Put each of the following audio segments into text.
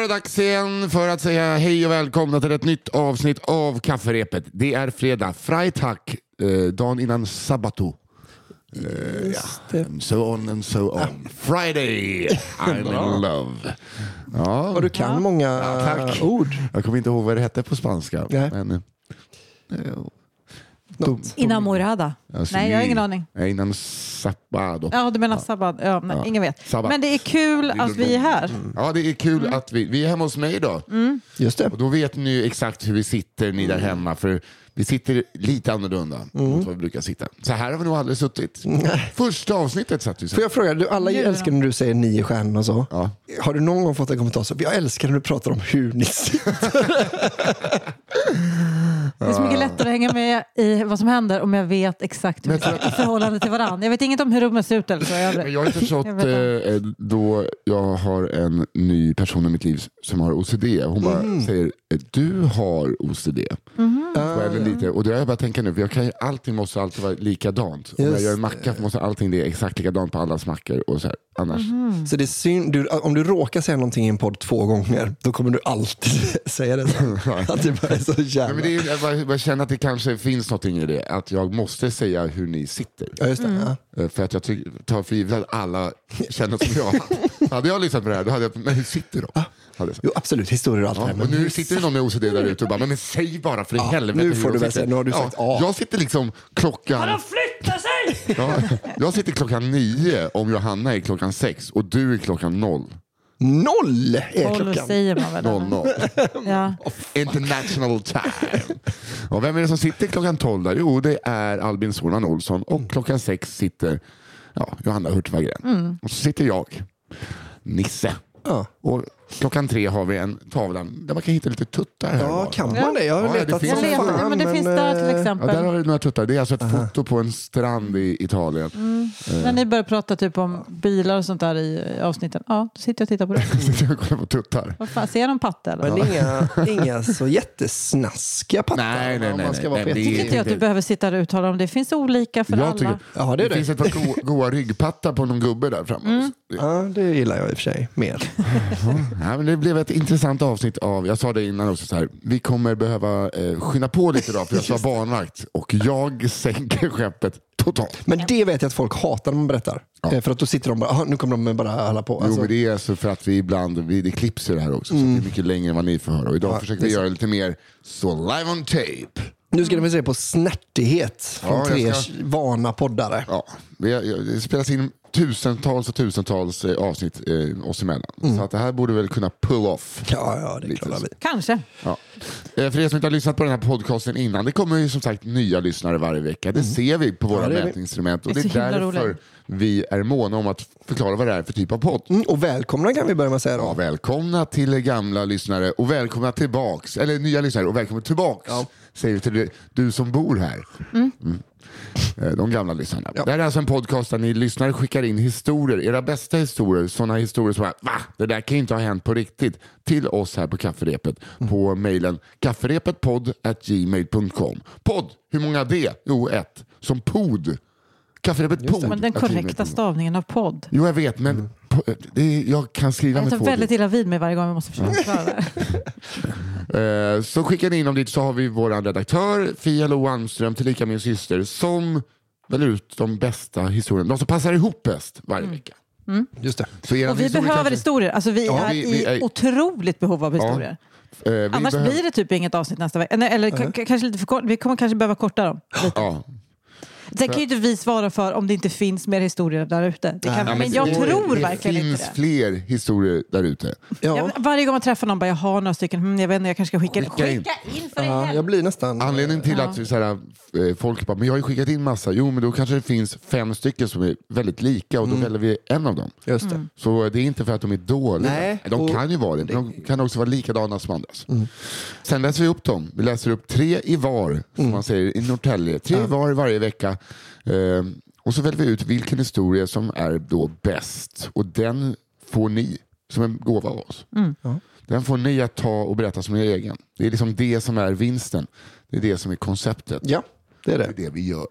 var det dags igen för att säga hej och välkomna till ett nytt avsnitt av Kafferepet. Det är fredag, Freitag, eh, dagen innan sabbato. Eh, ja. And so on and so on. Friday, I'm in love. Ja, Och du kan många tack. ord. jag kommer inte ihåg vad det hette på spanska. Nej. Men, eh, Något. Inamorada. alltså, Nej, jag har ingen aning. Nej, Innan sabbato. Ja, du menar sabbat? Ja, nej, Ja. ingen vet. Sabbat. Men det är kul att vi är här. Ja, det är kul att vi, vi är hemma hos mig idag. Just det. Och då vet ni exakt hur vi sitter, ni där hemma. För vi sitter lite annorlunda mot vad vi brukar sitta. Så här har vi nog aldrig suttit. Första avsnittet satt vi så. Får jag fråga, du, alla då? älskar när du säger nio stjärnor och så. Ja. Har du någon gång fått en kommentar så, jag älskar när du pratar om hur ni sitter. Det är så mycket lättare att hänga med i vad som händer om jag vet exakt hur vi är i förhållande till varandra. Jag vet inget om hur rummet ser ut eller så. Jag, Men jag har ju förstått Jag vet eh, då jag har en ny person i mitt liv som har OCD. Hon bara säger, eh, du har OCD. Och, eller lite, och då har jag bara tänka nu, för jag kan ju, allting måste alltid vara likadant. Om jag Just gör en macka måste allting det exakt likadant på allas mackor. Och så här. Annars, Så det är synd, du, om du råkar säga någonting i en podd två gånger, då kommer du alltid säga det. sen. Att det bara är så Nej, jävla... men det är, jag, jag känner att det kanske finns någonting i det. Att jag måste säga hur ni sitter. Ja, just det. Ja. Eh, För att jag ty- tar för givet att alla känner som jag. hade jag lyssnat på det här, då hade jag, men hur sitter de? Sagt. Jo, absolut, historier och allt det Ja, här. och Men nu sitter det någon med OCD där ute och bara, men, men säg bara för i helvete nu får du väl säga, nu har du sagt A. Jag sitter liksom klockan... flytta sig! Ja, jag sitter klockan nio om Johanna är klockan sex och du är klockan noll. Noll är Tolv klockan. säger man väl? Noll, noll. Ja. International time. Och vem är det som sitter klockan tolv där? Jo, det är Albin Soran Olsson och klockan sex sitter ja, Johanna Hurtig Wagrén. Och så sitter jag, Nisse. Ja. Och klockan tre har vi en tavla där man kan hitta lite tuttar. Här Ja, kan man det? Jag har Ja, det letat finns- som Jag letar, fan. men det finns där till eh, Ja, exempel. där har vi några tuttar. Det är alltså ett foto på en strand i Italien. När ni börjar prata typ om bilar och sånt där i avsnitten. Ja, då sitter jag och tittar på det. Sitter och kollar på tuttar. Vad fan, ser jag någon patte eller? Men inga, inga så jättesnaskiga pattar. Nej, nej, nej, det tycker inte jag att du behöver sitta och uttala om. Det finns olika för Jag alla. tycker, Ja, det är det. finns ett par go- goa ryggpattar på någon gubbe där framme. Ja, det gillar jag i och för sig mer. Ja, men det blev ett intressant avsnitt av, jag sa det innan också, så här, vi kommer behöva eh, skynda på lite idag för jag vara barnvakt och jag sänker skeppet totalt. Men det vet jag att folk hatar när man berättar. Ja. Eh, För att då sitter de bara, "Aha, nu kommer de bara hålla på. Jo, Alltså, men det är så för att vi ibland, vi, det klipps ju det här också, så det är mycket längre än vad ni får höra. Och idag Ja, försöker det vi är göra lite mer så live on tape. Nu ska ni se på snärtighet från Ja, tre ska- vana poddare. Ja, vi, det spelas in tusentals och tusentals eh, avsnitt eh, oss emellan. Så att det här borde väl kunna pull off. Ja, ja, det Lite klarar vi. Kanske. Ja. Eh, För er som inte har lyssnat på den här podcasten innan, det kommer ju som sagt nya lyssnare varje vecka. Det ser vi på våra det det. mätinstrument och Det det är så är därför roligt. vi är måna om att förklara vad det är för typ av podd. Mm, och välkomna kan vi börja med att säga då. Ja, välkomna till gamla lyssnare och välkomna tillbaks, eller nya lyssnare och välkomna tillbaks. Säger vi till du, du som bor här. Mm. Eh, De gamla lyssnarna. Det här är alltså en podcast där ni lyssnare skickar in historier, era bästa historier, sådana historier som är, va? Det där kan ju inte ha hänt på riktigt, till oss här på kafferepet på mejlen kafferepetpodd.gmail.com. Podd, hur många det? Jo, ett. Som pod. Kafferepet podd. Men den korrekta stavningen av podd. Jo, jag vet, men po- det är, jag kan skriva Jag med tar två väldigt D. illa vid mig varje gång jag måste försöka förklara det. Eh, Så skickar ni in dem dit så har vi vår redaktör Fia Lo Almström, tillika min syster, som väljer ut de bästa historierna. De som passar ihop bäst varje vecka. Just det. Så Och vi behöver kanske- historier. Alltså vi Ja, är vi- vi i är- otroligt behov av historier. Eh, vi Annars behöver- blir det typ inget avsnitt nästa vecka. Nej, Eller k- k- kanske lite för kort. Vi kommer kanske behöva korta dem. Lite. Ja. Sen kan ju inte vi svara för om det inte finns mer historier där ute. Det kan- Nej, Men jag det- tror det verkligen finns inte det. fler historier där ute. Ja. Jag, varje gång man träffar någon bara, jag har några stycken, hmm, jag vet inte, jag kanske ska skicka, Skicka in. skicka in för Ja, helvete. jag blir nästan... Anledningen till att så här, eh, folk bara, men jag har ju skickat in massa. Jo, men då kanske det finns fem stycken som är väldigt lika och då väljer vi en av dem. Just Mm. det. Så det är inte för att de är dåliga. Nej, de och- kan ju vara det, men de kan också vara likadana som andras. Sen läser vi upp dem. Vi läser upp tre i var, som man säger i Norrtälje. Tre i var varje vecka. Eh, och så väljer vi ut vilken historia som är då bäst. Och den får ni som en gåva av oss. Den får ni att ta och berätta som er egen. Det är liksom det som är vinsten. Det är det som är konceptet. Ja, det är Det det. är det vi gör.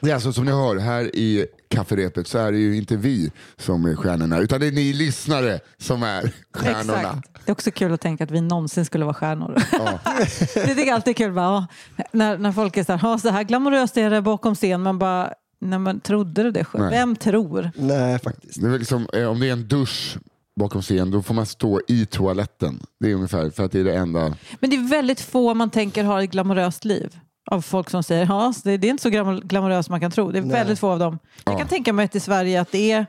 Det är alltså som ni hör här i kafferepet så är det ju inte vi som är stjärnorna utan det är ni lyssnare som är stjärnorna. Exakt. Det är också kul att tänka att vi någonsin skulle vara stjärnor. det tycker jag alltid är kul. Bara, ja, när, när folk är så här, "Ja, så här glamoröst är det bakom scen. Man bara, nej men trodde du det själv? Nej. Vem tror? Nej, faktiskt. Det liksom, om det är en dusch bakom scen då får man stå i toaletten. Det är ungefär för att det är det enda. Men det är väldigt få man tänker har ett glamoröst liv. Av folk som säger ja, det, det är inte så glam- glamoröst man kan tro. Det är Nej. väldigt få av dem. Jag Ja. kan tänka mig att i Sverige att det är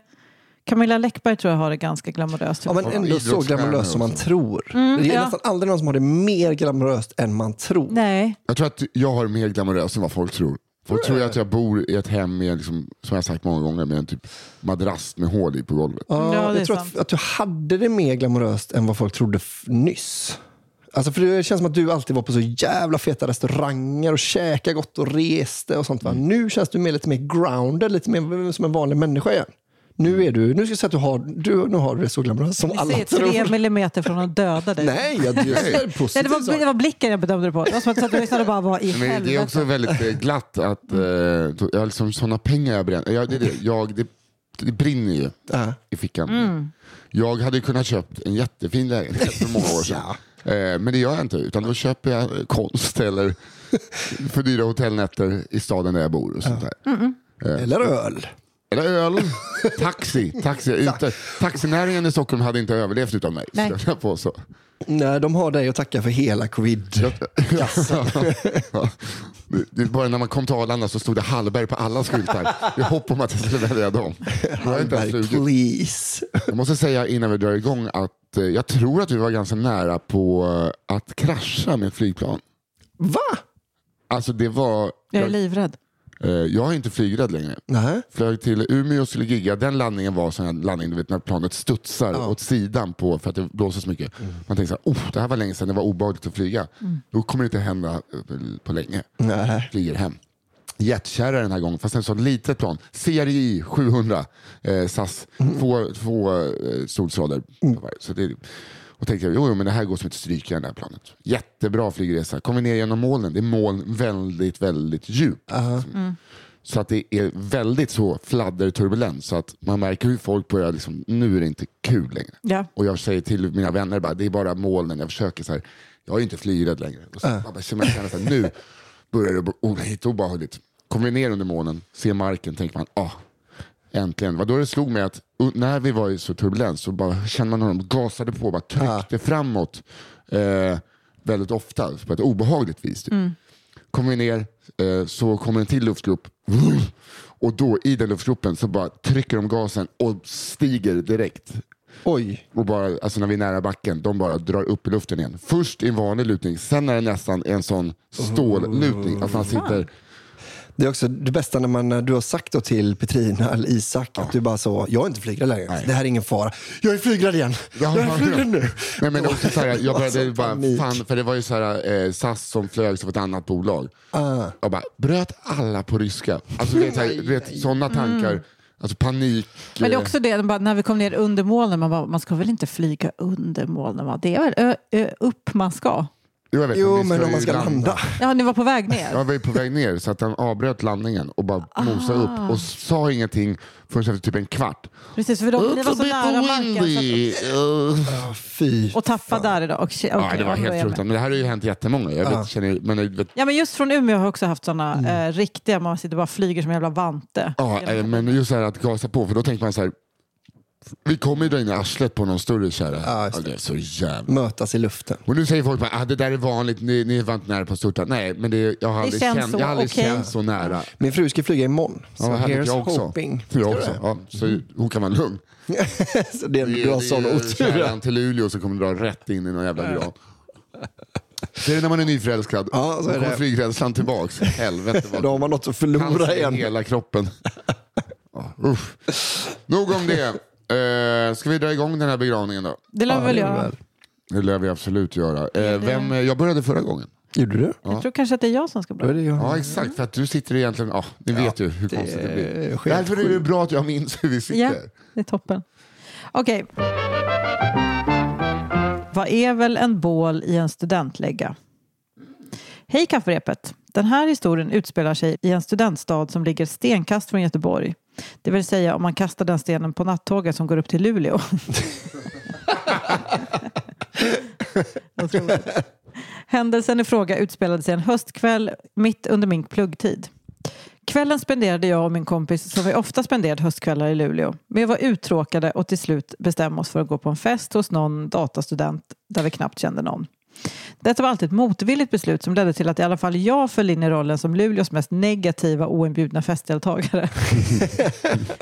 Camilla Läckberg tror jag har det ganska glamoröst. Ja, men ändå så glamoröst som man tror. det är Mm, ja. nästan aldrig någon som har det mer glamoröst än man tror. Nej, Jag tror att jag har mer glamoröst än vad folk tror. Folk tror ju att jag bor i ett hem med, liksom, som jag har sagt många gånger, med en typ madrass med hål i på golvet. Ja, det jag tror att, att du hade det mer glamoröst än vad folk trodde nyss. Alltså för Det känns som att du alltid var på så jävla feta restauranger och käkade gott och reste och sånt. Va? Mm. Nu känns du mer, lite mer grounded, lite mer som en vanlig människa igen. Nu är du, nu ska jag säga att du har, du, nu har du det så glamoröst som alla ser tre tror. millimeter från att döda dig. Nej, jag, jag ser Nej, positivt det, var, det var blicken jag bedömde det på. Det var som att du lyssnade bara var i Men det är helvete. också väldigt eh, glatt att eh, jag har liksom sådana pengar jag bränner. Jag, det, är det, jag, det, det brinner ju Ja. i fickan. Mm. Jag hade kunnat köpt en jättefin lägenhet för många år sedan. Eh, men det gör jag inte, utan då köper jag eh, konst eller för dyra hotellnätter i staden där jag bor. Och sånt där. Eller öl. Eller öl, taxi. taxi. Inte, taxinäringen i Stockholm hade inte överlevt utan mig. Nej. skulle jag påstå. Nej, de har dig att tacka för hela covid. Ja. Det- Det bara när man kom till Arlanda så stod det Hallberg på alla skyltar. I hopp om att jag skulle välja dem. Jag, har inte ens Hallberg, please. jag måste säga innan vi drar igång att eh, jag tror att vi var ganska nära på eh, att krascha med flygplan. Va? Alltså det var... Jag är Jag, livrädd. Eh, jag är inte flygrädd längre. Nej. Flög till Umeå och skulle gigga. Den landningen var sån här landning du vet, när planet studsar åt sidan på för att det blåser så mycket. Man tänker så här, oh, det här var länge sedan det var obehagligt att flyga. Då kommer det inte hända eh, på länge. Nej. Flyger hem. Jättkärra den här gången, fast en så litet plan. CRJ 700 eh, SAS. Två, två eh. Så det, och tänkte jag, jo, jo men det här går som ett stryk i det här planet. Jättebra flygresa. Kommer ner genom molnen. Det är moln väldigt, väldigt djupt. Så att det är väldigt så fladderturbulens så att man märker hur folk börjar, liksom, nu är det inte kul längre. Ja. Och jag säger till mina vänner, bara, det är bara molnen, jag försöker så här, jag är inte flygrädd längre. Och så, bara, så man känner så här, nu börjar det bli oh, lite obehagligt. Kommer vi ner under molnen, ser marken, tänker man, ah, äntligen. Vad då det slog mig att när vi var i så turbulens så bara kände man hur de gasade på, bara tryckte framåt eh, väldigt ofta på ett obehagligt vis. Typ. Kommer vi ner eh, så kommer en till luftgrupp och då i den luftgruppen så bara trycker de gasen och stiger direkt. Oj. Och bara, alltså när vi är nära backen, de bara drar upp i luften igen. Först i en vanlig lutning, sen är det nästan en sån stållutning. Att man sitter, Det är också det bästa när man, du har sagt då till Petrina eller Isak att du bara så, jag är inte flygrädd längre. Det här är ingen fara. Jag är flygrädd igen. jag är flygrädd nu. Nej, men också så här, jag började bara, panik. fan, för det var ju så här, eh, SAS som flög av ett annat bolag. Ah. Jag bara, bröt alla på ryska? Alltså, så här, vet, sådana tankar, alltså panik. Men det är eh, också det, när vi kom ner under molnen, man, bara, man ska väl inte flyga under molnen? Det är väl upp man ska? Jo, jag vet, Jo, vi men om man ska landa. Ja, ni var på väg ner. Jag var ju på väg ner så att han avbröt landningen och bara mosade Ah. upp och sa ingenting förrän efter typ en kvart. Precis, för de, ni var så nära marken. Så att, Uh. Fy. och tappa där idag. Och, Ja, det var helt fruktansvärt. Men det här har ju hänt jättemånga. Jag vet, känner, men vet, Ja, men just från Umeå har jag också haft sådana Mm. eh, riktiga, man sitter bara flyger som en jävla vante. ja, eh, men just det här att gasa på, för då tänker man så här, vi kommer ju dra in arslet på någon större kärra. Ja, just det. det är så jävla... Mötas i luften. Och nu säger folk bara, ah, det där är vanligt, ni, ni var inte nära på att störta. Nej, men det, jag har aldrig, känns känt, så, jag har aldrig okej. känt så nära. Min fru ska flyga imorgon. Så Ja, here's jag också. hoping. Jag också. Ja, så hon kan vara lugn. det? så det, du har sån otur. kärran till Luleå så kommer dra rätt in i någon jävla gran. Så är det när man är nyförälskad. Ja, så är kommer det. flygrädslan tillbaks. Helvete vad Då har man något att förlora igen. hela kroppen. Ja, usch. Nog om det. Eh, ska vi dra igång den här begravningen då? Det lär vi väl det är göra. Det lär vi absolut göra. Eh, vem, eh, jag började förra gången. Gjorde du? Jag tror kanske att det är jag som ska är börja. det. Ja exakt, för att du sitter egentligen, ja, ni vet ju hur konstigt det blir. sker Därför är det bra att jag minns hur vi sitter. Ja, det är toppen. Okej. Vad är väl en bål i en studentlägga? Hej kafferepet! Den här historien utspelar sig i en studentstad som ligger stenkast från Göteborg. Det vill säga om man kastar den stenen på nattåget som går upp till Luleå. Händelsen i fråga utspelade sig en höstkväll mitt under min pluggtid. Kvällen spenderade jag och min kompis som vi ofta spenderade höstkvällar i Luleå. Vi var uttråkade och till slut bestämde oss för att gå på en fest hos någon datastudent där vi knappt kände någon. Detta var alltid ett motvilligt beslut som ledde till att i alla fall jag föll in i rollen som Luleås mest negativa oinbjudna festdeltagare.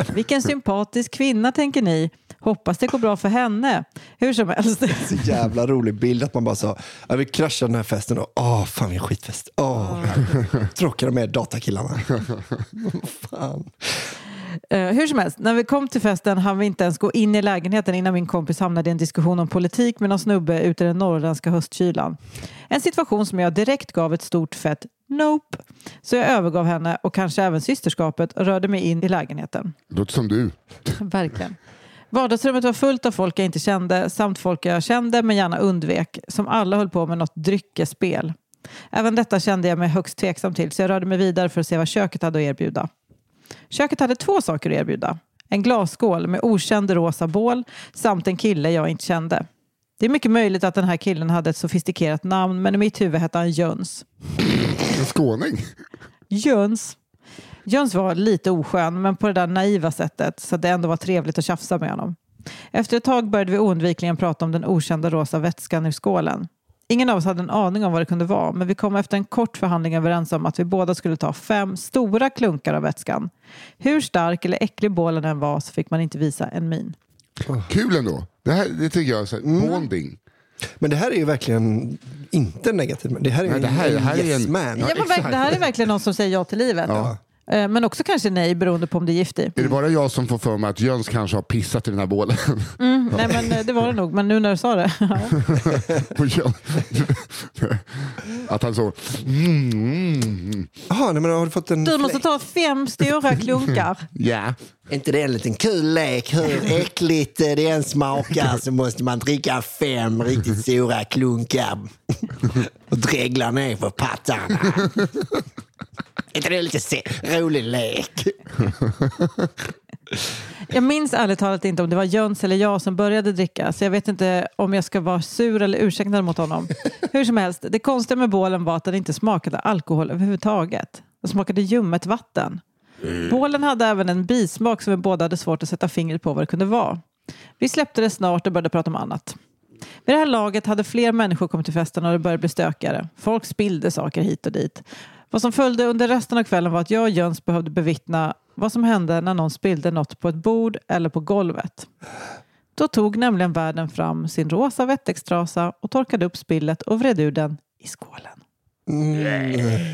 Vilken sympatisk kvinna tänker ni. Hoppas det går bra för henne. Hur som helst. Så jävla rolig bild att man bara sa, jag vill krascha den här festen och åh, fan vilken skitfest. Åh, tråkar de med datakillarna. fan. Uh, hur som helst, när vi kom till festen hann vi inte ens gå in i lägenheten innan min kompis hamnade i en diskussion om politik med någon snubbe ute i den norrländska höstkylan. En situation som jag direkt gav ett stort fett nope. Så jag övergav henne och kanske även systerskapet och rörde mig in i lägenheten. Låter som du. Verkligen. Vardagsrummet var fullt av folk jag inte kände samt folk jag kände men gärna undvek som alla höll på med något dryckesspel. Även detta kände jag mig högst tveksam till så jag rörde mig vidare för att se vad köket hade att erbjuda. Köket hade två saker att erbjuda. En glasskål med okänd rosa bål samt en kille jag inte kände. Det är mycket möjligt att den här killen hade ett sofistikerat namn men i mitt huvud hette han Jöns. En skåning. Jöns. Jöns var lite oskön men på det där naiva sättet så det ändå var trevligt att tjafsa med honom. Efter ett tag började vi oundvikligen prata om den okända rosa vätskan i skålen. Ingen av oss hade en aning om vad det kunde vara men vi kom efter en kort förhandling överens om att vi båda skulle ta fem stora klunkar av vätskan. Hur stark eller äcklig bålen än var så fick man inte visa en min. Kul ändå. Det, här, det tycker jag är så här, Mm. bonding. Men det här är ju verkligen inte negativt. Det här är ju Nej, det här- en det här är yes en- man. Ja, Ja, det här är verkligen någon som säger ja till livet. Eh, Men också kanske nej beroende på om det är gift i. Är det bara jag som får för mig att Jöns kanske har pissat i den här bålen? Mm, nej men eh, det var det nog, men nu när du sa det. ja. Att han så... Mm, Jaha, nej, men har du fått en Du måste ta fem stora klunkar. ja. Inte det en liten kul lek? Hur äckligt det än smakar så måste man dricka fem riktigt stora klunkar och dregla ner på pattarna. Är inte det lite se- rolig lek? Jag minns ärligt talat inte om det var Jöns eller jag som började dricka så jag vet inte om jag ska vara sur eller ursäktad mot honom. Hur som helst, det konstiga med bålen var att den inte smakade alkohol överhuvudtaget. Den smakade ljummet vatten. Bålen hade även en bismak som vi båda hade svårt att sätta fingret på vad det kunde vara. Vi släppte det snart och började prata om annat. Vid det här laget hade fler människor kommit till festen och det började bli stökigare. Folk spillde saker hit och dit. Vad som följde under resten av kvällen var att jag och Jöns behövde bevittna vad som hände när någon spillde något på ett bord eller på golvet. Då tog nämligen värden fram sin rosa wettextrasa och torkade upp spillet och vred ur den i skålen. Nej.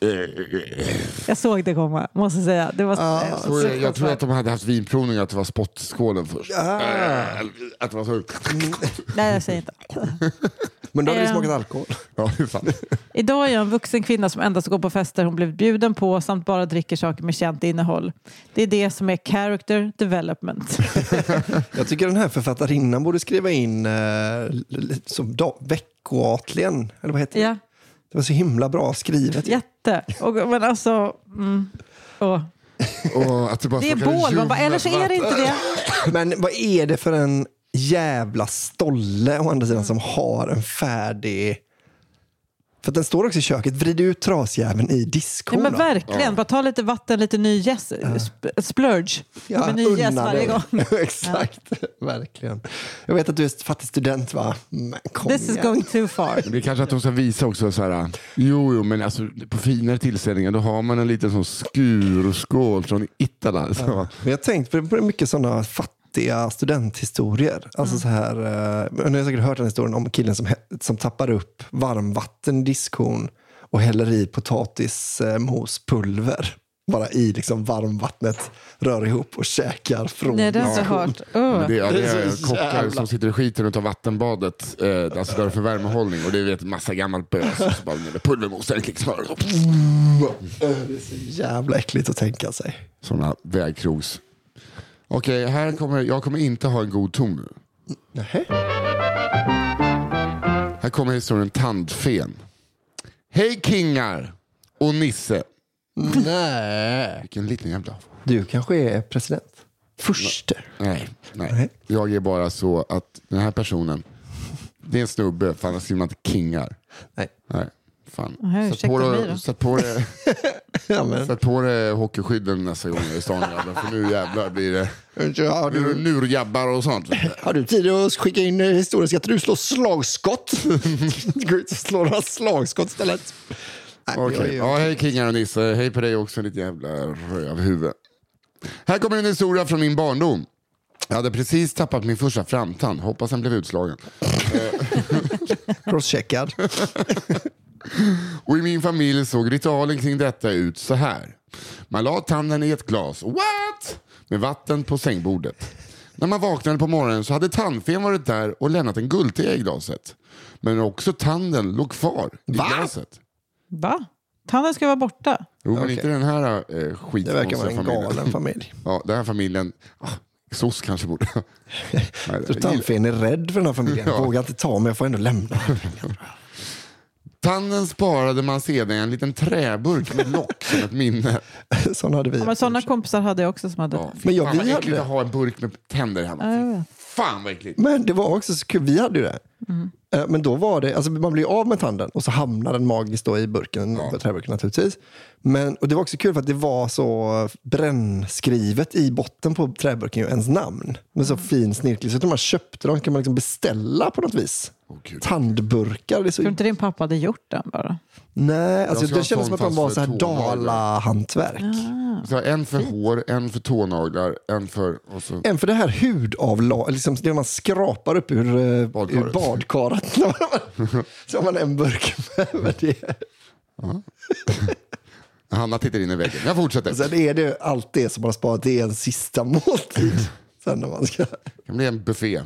Jag såg det komma, måste säga. Det var Ah, eh, Så jag, jag tror att de hade haft vinprovning att det var spottskålen först. Äh, Att det var så... Nej, jag säger inte. Men då hade det Eh. smakat alkohol. Ja, det är sant. Idag är jag en vuxen kvinna som endast går på fester hon blivit bjuden på samt bara dricker saker med känt innehåll. Det är det som är character development. Jag tycker den här författarinnan borde skriva in eh, som da- veckoatlien, eller vad heter det? Ja, Det var så himla bra skrivet. jätte. Och, men alltså... Mm. Åh. Och att det bara Det är bål, man bara, eller så är det inte det. Men vad är det för en jävla stolle å andra sidan som har en färdig... För att den står också i köket. Vrid ut trasjäveln i Ja, diskon. men då. verkligen, bara ta lite vatten, lite ny gäss. Sp- splurge. Ja, med ny unna varje gång. Exakt, verkligen. Jag vet att du är fattig student va? Men kom This is igen. going too far. Det är kanske att de ska visa också så här. Jo, jo, men alltså, på finare tillställningar då har man en liten sån skur och skål från Itala. Så. Men jag har tänkt på mycket sådana fattiga studenthistorier. Alltså så här, eh, ni har säkert hört den historien om killen som, som tappar upp varmvatten i diskhon och häller i potatismospulver. Bara i liksom varmvattnet, rör ihop och käkar från Nej, det har jag inte hört. Ugh. det, ja, det är kockar jävla- som sitter i skiten utav vattenbadet, eh, alltså där för värmehållning och det är en massa gammalt bös. Så bara med pulvermos, och- Det är så jävla äckligt att tänka sig. Såna vägkrogs. Okej, här kommer, jag kommer inte ha en god ton nu. Nähä? Här kommer historien Tandfen. Hej kingar och Nisse. Nej. Vilken liten jävla... Du kanske är president? Förste. Nej, nej. Nej. Jag är bara så att den här personen, det är en snubbe, för annars skriver man inte kingar. Nej. Nej, fan. Nej, Sätt på, då. sätt på Ja, sätt på det hockeyskydden nästa gång i stan för nu jävlar blir det Har nu är det du, nurjabbar och sånt. har du tid att skicka in eh, historien? Ska inte du slå slagskott? Gå ut och slå några slagskott istället. Okej. är- Ja, hej kingar och Nisse. Hej på dig också, ditt jävla rövhuvud. Här kommer en historia från min barndom. Jag hade precis tappat min första framtand. Hoppas den blev utslagen. Crosscheckad. Och i min familj såg ritualen kring detta ut så här. Man la tanden i ett glas, what? Med vatten på sängbordet. När man vaknade på morgonen så hade tandfen varit där och lämnat en guldtea i glaset. Men också tanden låg kvar i Va? glaset. Va? Tanden ska vara borta. Jo, men Okej. inte den här eh, Det skitkonstiga verkar vara en familjen. galen familj. Ja, den här familjen, ah, SOS kanske borde... Nej, tandfen är rädd för den här familjen. Ja. Vågar inte ta men jag får ändå lämna. Tanden sparade man sedan i en liten träburk med lock som ett minne. Sån hade vi. Ja, men sådana kompisar hade jag också som hade... Ja, Men jag- vi hade- att ha en burk med tänder hemma. Ja, jag vet. Fan vad äckligt. Men det var också så kul, vi hade ju det. Eh, Men då var det, alltså man blir av med tanden och så hamnar den magiskt då i burken, Ja. träburken naturligtvis. Men, och det var också kul för att det var så brännskrivet i botten på träburken, ju, ens namn. Med så fin snirklig, så att man köpte dem kan man liksom beställa på något vis. Gud. Tandburkar. Det så... Tror du inte din pappa hade gjort den bara? Nej, alltså det kändes som att de var så här. Dala-hantverk. Så här, en för hår, en för tånaglar, en för... Och så, En för det här hudavlag, liksom det man skrapar upp ur, eh, Badkaret. ur badkaret. så har man en burk med, det. Hanna tittar in i väggen. Jag fortsätter. Sen är det allt det som man har sparat, det är en sista måltid. Sen när man ska... Det kan bli en buffé.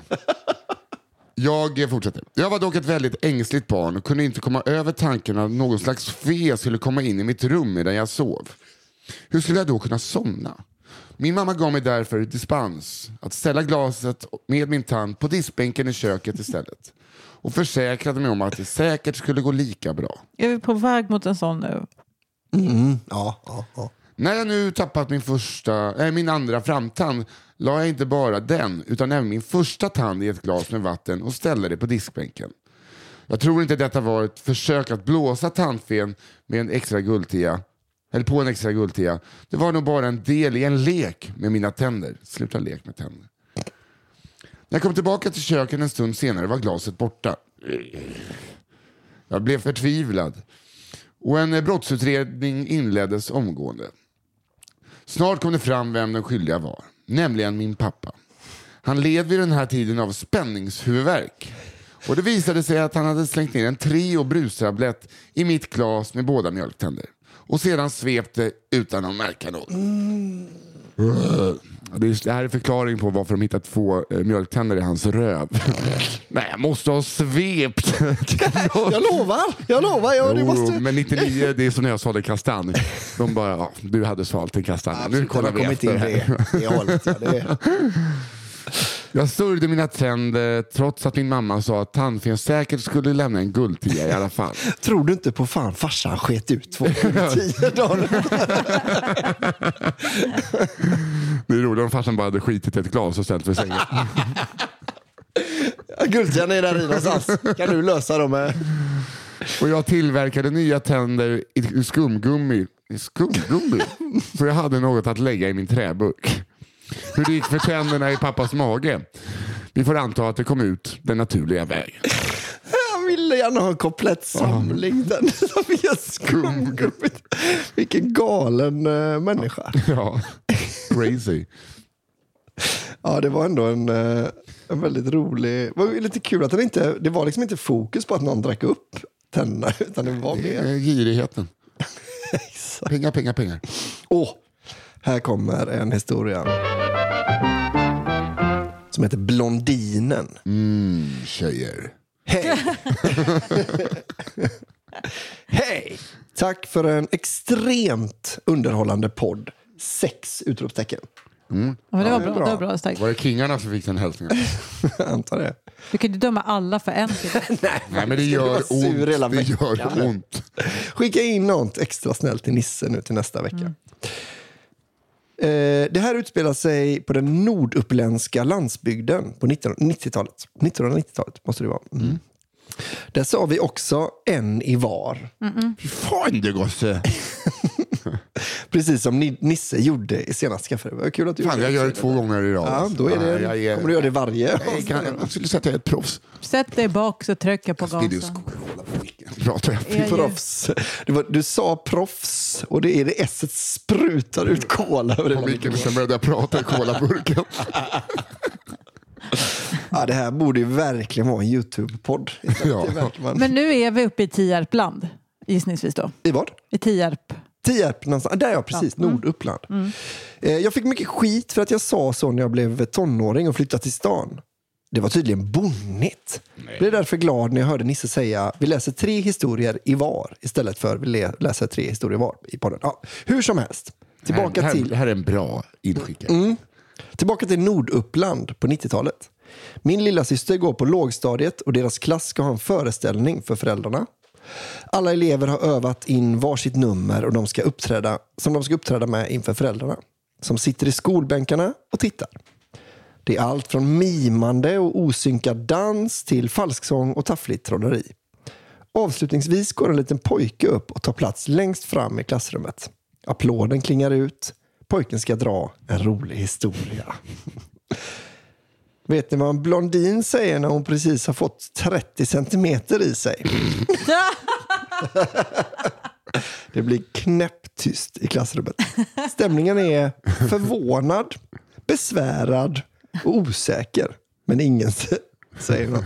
Jag fortsätter. Jag var dock ett väldigt ängsligt barn och kunde inte komma över tanken att någon slags fe skulle komma in i mitt rum medan jag sov. Hur skulle jag då kunna somna? Min mamma gav mig därför dispens att ställa glaset med min tand på diskbänken i köket istället och försäkrade mig om att det säkert skulle gå lika bra. Är vi på väg mot en sån nu? Ja, ja, ja. När jag nu tappat min, första, äh, min andra framtand la jag inte bara den utan även min första tand i ett glas med vatten och ställde det på diskbänken. Jag tror inte detta var ett försök att blåsa tandfen med en extra guldtia. Eller på en extra guldtia. Det var nog bara en del i en lek med mina tänder. Sluta lek med tänder. När jag kom tillbaka till köket en stund senare var glaset borta. Jag blev förtvivlad och en brottsutredning inleddes omgående. Snart kom det fram vem den skyldiga var, nämligen min pappa. Han led vid den här tiden av spänningshuvudvärk. Och det visade sig att han hade slängt ner en Treo brustablett i mitt glas med båda mjölktänder. Och sedan svepte utan att märka något. Är- Det här är förklaring på varför de hittat två eh, mjölktänder i hans röv. Nej, jag måste ha svept. Jag lovar, jag lovar. Jag, Jo, måste... men 99, det är som när jag sålde kastanj. De bara, ja, du hade svalt en kastanj. nu kollar vi efter. det, det hållet. Ja, det är... Jag sörjde mina tänder trots att min mamma sa att tandfen säkert skulle lämna en guldtia i alla fall. Tror du inte på fan farsan sket ut två dagar? Det är roligt om farsan bara hade skitit ett glas och ställt vid sängen. Guldtian är där i någonstans. Kan du lösa dem med... Och jag tillverkade nya tänder i skumgummi. I skumgummi? För jag hade något att lägga i min träburk. Hur det gick för tänderna i pappas mage? Vi får anta att det kom ut den naturliga vägen. Jag ville gärna ha en komplett samling. Den skumgummit. Vilken galen uh, människa. Ja, crazy. Ja, det var ändå en, eh, en väldigt rolig... Det var lite kul att det inte... Det var liksom inte fokus på att någon drack upp tänderna, utan det var mer... Eh, Girigheten. Pengar, pengar, pengar. Åh, här kommer en historia. Som heter Blondinen. Mm, tjejer. Hej! Hej! Tack för en extremt underhållande podd. Sex utropstecken. Ja, men det, var det är bra. bra. Det var bra starkt. Var det kingarna som fick den hälsningen? Jag antar det. Du kan inte döma alla för en. Nej, Nej, men det gör sur hela ont. Det gör ont. Skicka in något extra snällt till Nisse nu till nästa vecka. Mm. Eh, det här utspelar sig på den norduppländska landsbygden på 1990-talet. 1990-talet måste det vara. Mm. Där sa vi också en i var. Fy fan du gosse. Precis som Ni- Nisse gjorde i senaste kaffet. Vad kul att du Fan, gjorde jag gör det två gånger i rad. Ja, då är det, Ja, jag är- kommer du göra det varje. Jag, kan, jag skulle säga att jag är ett proffs. Sätt dig bak så trycker på gasen. pratar jag? Proffs. Du, var, du sa proffs och det är det s sprutar ut kola över hela På vilken sen började jag prata i colaburken. Ja, det här borde ju verkligen vara en YouTube-podd. Ja. Men nu är vi uppe i Tierpland, gissningsvis då. I vad? I Tierp. Tierp någonstans. Där ja, precis. Norduppland. Eh, Jag fick mycket skit för att jag sa så när jag blev tonåring och flyttade till stan. Det var tydligen bonnigt. Jag blev därför glad när jag hörde Nisse säga vi läser tre historier i var istället för vi lä- läser tre historier var i podden. Ja, hur som helst. Tillbaka det, här, till det här är en bra inskick. Tillbaka till Norduppland på 90-talet. Min lilla syster går på lågstadiet och deras klass ska ha en föreställning för föräldrarna. Alla elever har övat in varsitt nummer och de ska uppträda, som de ska uppträda med inför föräldrarna. Som sitter i skolbänkarna och tittar. Det är allt från mimande och osynkad dans till falsksång och taffligt trolleri. Avslutningsvis går en liten pojke upp och tar plats längst fram i klassrummet. Applåden klingar ut. Pojken ska dra en rolig historia. Vet ni vad en blondin säger när hon precis har fått 30 centimeter i sig? Det blir knäpptyst i klassrummet. Stämningen är förvånad, besvärad och osäker. Men ingen säger något.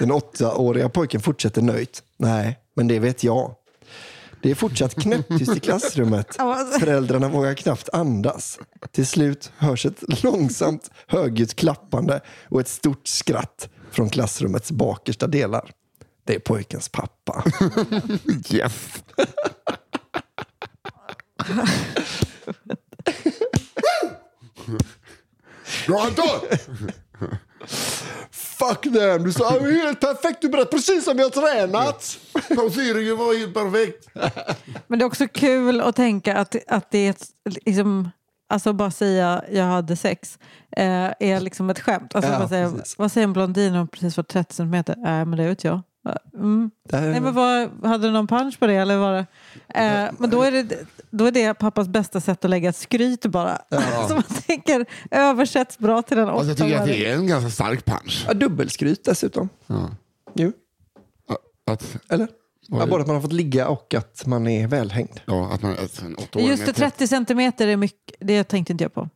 Den åttaåriga pojken fortsätter nöjt. Nej, men det vet jag. Det är fortsatt knäpptyst i klassrummet. Föräldrarna vågar knappt andas. Till slut hörs ett långsamt högljutt klappande och ett stort skratt från klassrummets bakersta delar. Det är pojkens pappa. Yes. Bra Anton! Fuck them! Du sa helt perfekt, du berättade precis som jag tränat. Pauseringen var helt perfekt. Men det är också kul att tänka att, att det är ett, liksom, alltså bara säga jag hade sex eh, är liksom ett skämt. Alltså Ja, bara säga, vad säger en blondin om precis fått 30 centimeter? Nej men det vet jag. Mm. Det här- Nej, men vad, hade du någon punch på det? Eller var det? Eh, men då är det, då är det pappas bästa sätt att lägga ett skryt bara. Så man tänker översätts bra till den Alltså, jag tycker att det är en ganska stark punch. Ja, dubbelskryt dessutom. Ja. Jo, Att, eller? Ja, både att man har fått ligga och att man är välhängd. ja, att man, att en åttaåring Just det, med 30 centimeter är mycket. Det tänkte inte jag på.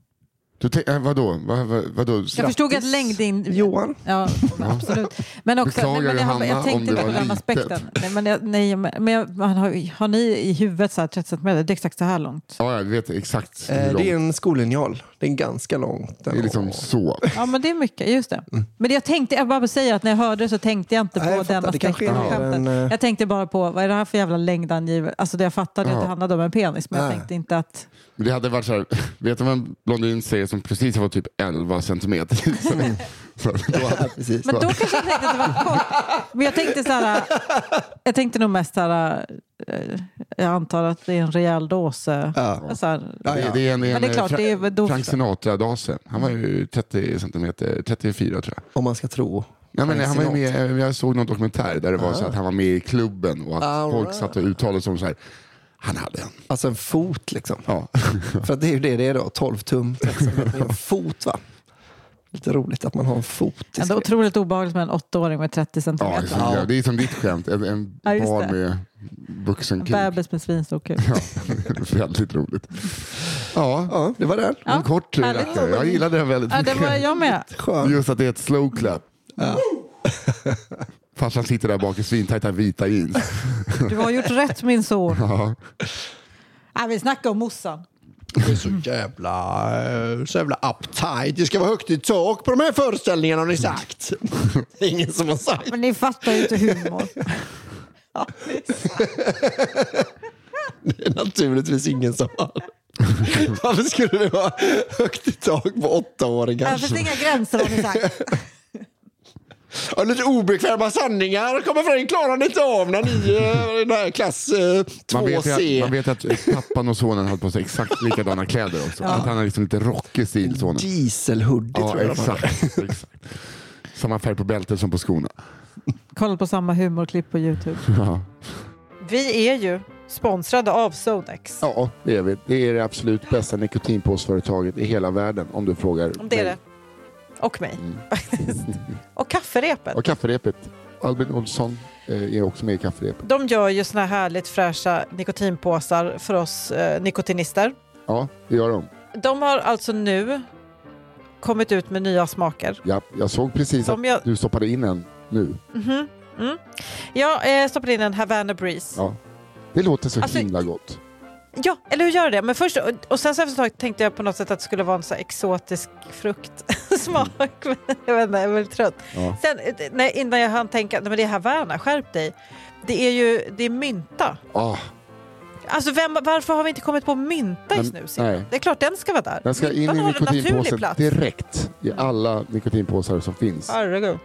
Du, äh, vadå? Vad, vad, vadå? Jag förstod att längd in... Johan. Ja, absolut. Men också, nej, men jag, Johanna, jag tänkte inte på den aspekten. Nej, men jag, nej, men jag, man har, har ni i huvudet så här 30 centimeter? Det är exakt så här långt. Ja, jag vet exakt hur Eh, långt. det är en skollinjal. Det är ganska långt. Det är liksom så. Ja, men det är mycket. Just det. Men jag tänkte, jag bara säger att när jag hörde det så tänkte jag inte Nej, på jag den aspekten av skämtet. en, eh, Jag tänkte bara på, vad är det här för jävla längdangivare? Alltså det jag fattade att Ja. det handlade om en penis, men jag Nej. tänkte inte att... Men det hade varit så här, vet du vad en blondin säger som precis har fått typ 11 centimeter då hade, Precis. Men då kanske jag tänkte att det var kort. Men jag tänkte så här, jag tänkte nog mest så här, eh, jag antar att det är en rejäl dåse. Ja. Så här, Ja, det, ja. det är en, Men det är en, klart, Fra- det är då- Frank Sinatra-dase. Han var ju 30 centimeter, 34 tror jag. Om man ska tro. Ja, men han var med, jag såg någon dokumentär där det var så att han var med i klubben och att All folk right. satt och uttalade sig om så här. Han hade en. Alltså en fot liksom. Ja. För att det är ju det det är då. 12 tum. 30 centimeter. En fot va? Lite roligt att man har en fot. Ändå otroligt obehagligt med en åttaåring med 30 Ja, centimeter. ja. Det är som ditt skämt, en, en Ja, det. med vuxen En kuk. bebis med svinstor kuk. Ja, väldigt roligt. Ja, Ja, det var det. Ja, en kort rackare. Jag gillade den väldigt Ja, det mycket. var jag med. Just att det är ett slow clap. Farsan sitter där bak i svintajta vita jeans. Du har gjort rätt min son. Ja. Ja, vi snackar om morsan. Det är så jävla, eh, så jävla uptight. Det ska vara högt i tak på de här föreställningarna har ni sagt. Det är ingen som har sagt. Men ni fattar ju inte humor. Ja, Det är naturligtvis ingen som har. Varför skulle det vara högt i tak på åttaåringar? det finns inga gränser har ni sagt. Ja, lite obekväma sanningar kommer Frank klarar ni inte av när ni är i den här klass eh, Man vet, 2C. att, man vet att pappan och sonen hade på sig exakt likadana kläder också. Att han har liksom lite rockig stil, sonen. Dieselhoodie Ja, tror jag exakt, exakt. Samma färg på bältet som på skorna. Kollat på samma humorklipp på Youtube. Ja. Vi är ju sponsrade av Sonex. ja, det är vi. Det är det absolut bästa nikotinpåsföretaget i hela världen om du frågar Om det är mig. det. Och mig. faktiskt. Och kafferepet. Och kafferepet. Albin Olsson eh, är också med i kafferepet. De gör ju såna här härligt fräscha nikotinpåsar för oss eh, nikotinister. Ja, det gör de. De har alltså nu kommit ut med nya smaker. Ja, jag såg precis Som att jag, du stoppade in en nu. Mhm, mm. Jag eh, stoppade in en Havana Breeze. Ja. Det låter så Alltså- himla gott. Ja, eller hur gör det? Men först, och, sen så efter ett tänkte jag på något sätt att det skulle vara en så exotisk fruktsmak. Men jag vet inte, jag är väldigt trött. Ja. Sen eh, när, innan jag hann tänka, nej, men det är Havana, skärp dig. Det är ju det är mynta. Ah, Alltså vem, varför har vi inte kommit på mynta i Men- snus? nej. Det är klart den ska vara där. den ska in i nikotinpåsen plats. direkt i alla nikotinpåsar som finns. Herregud.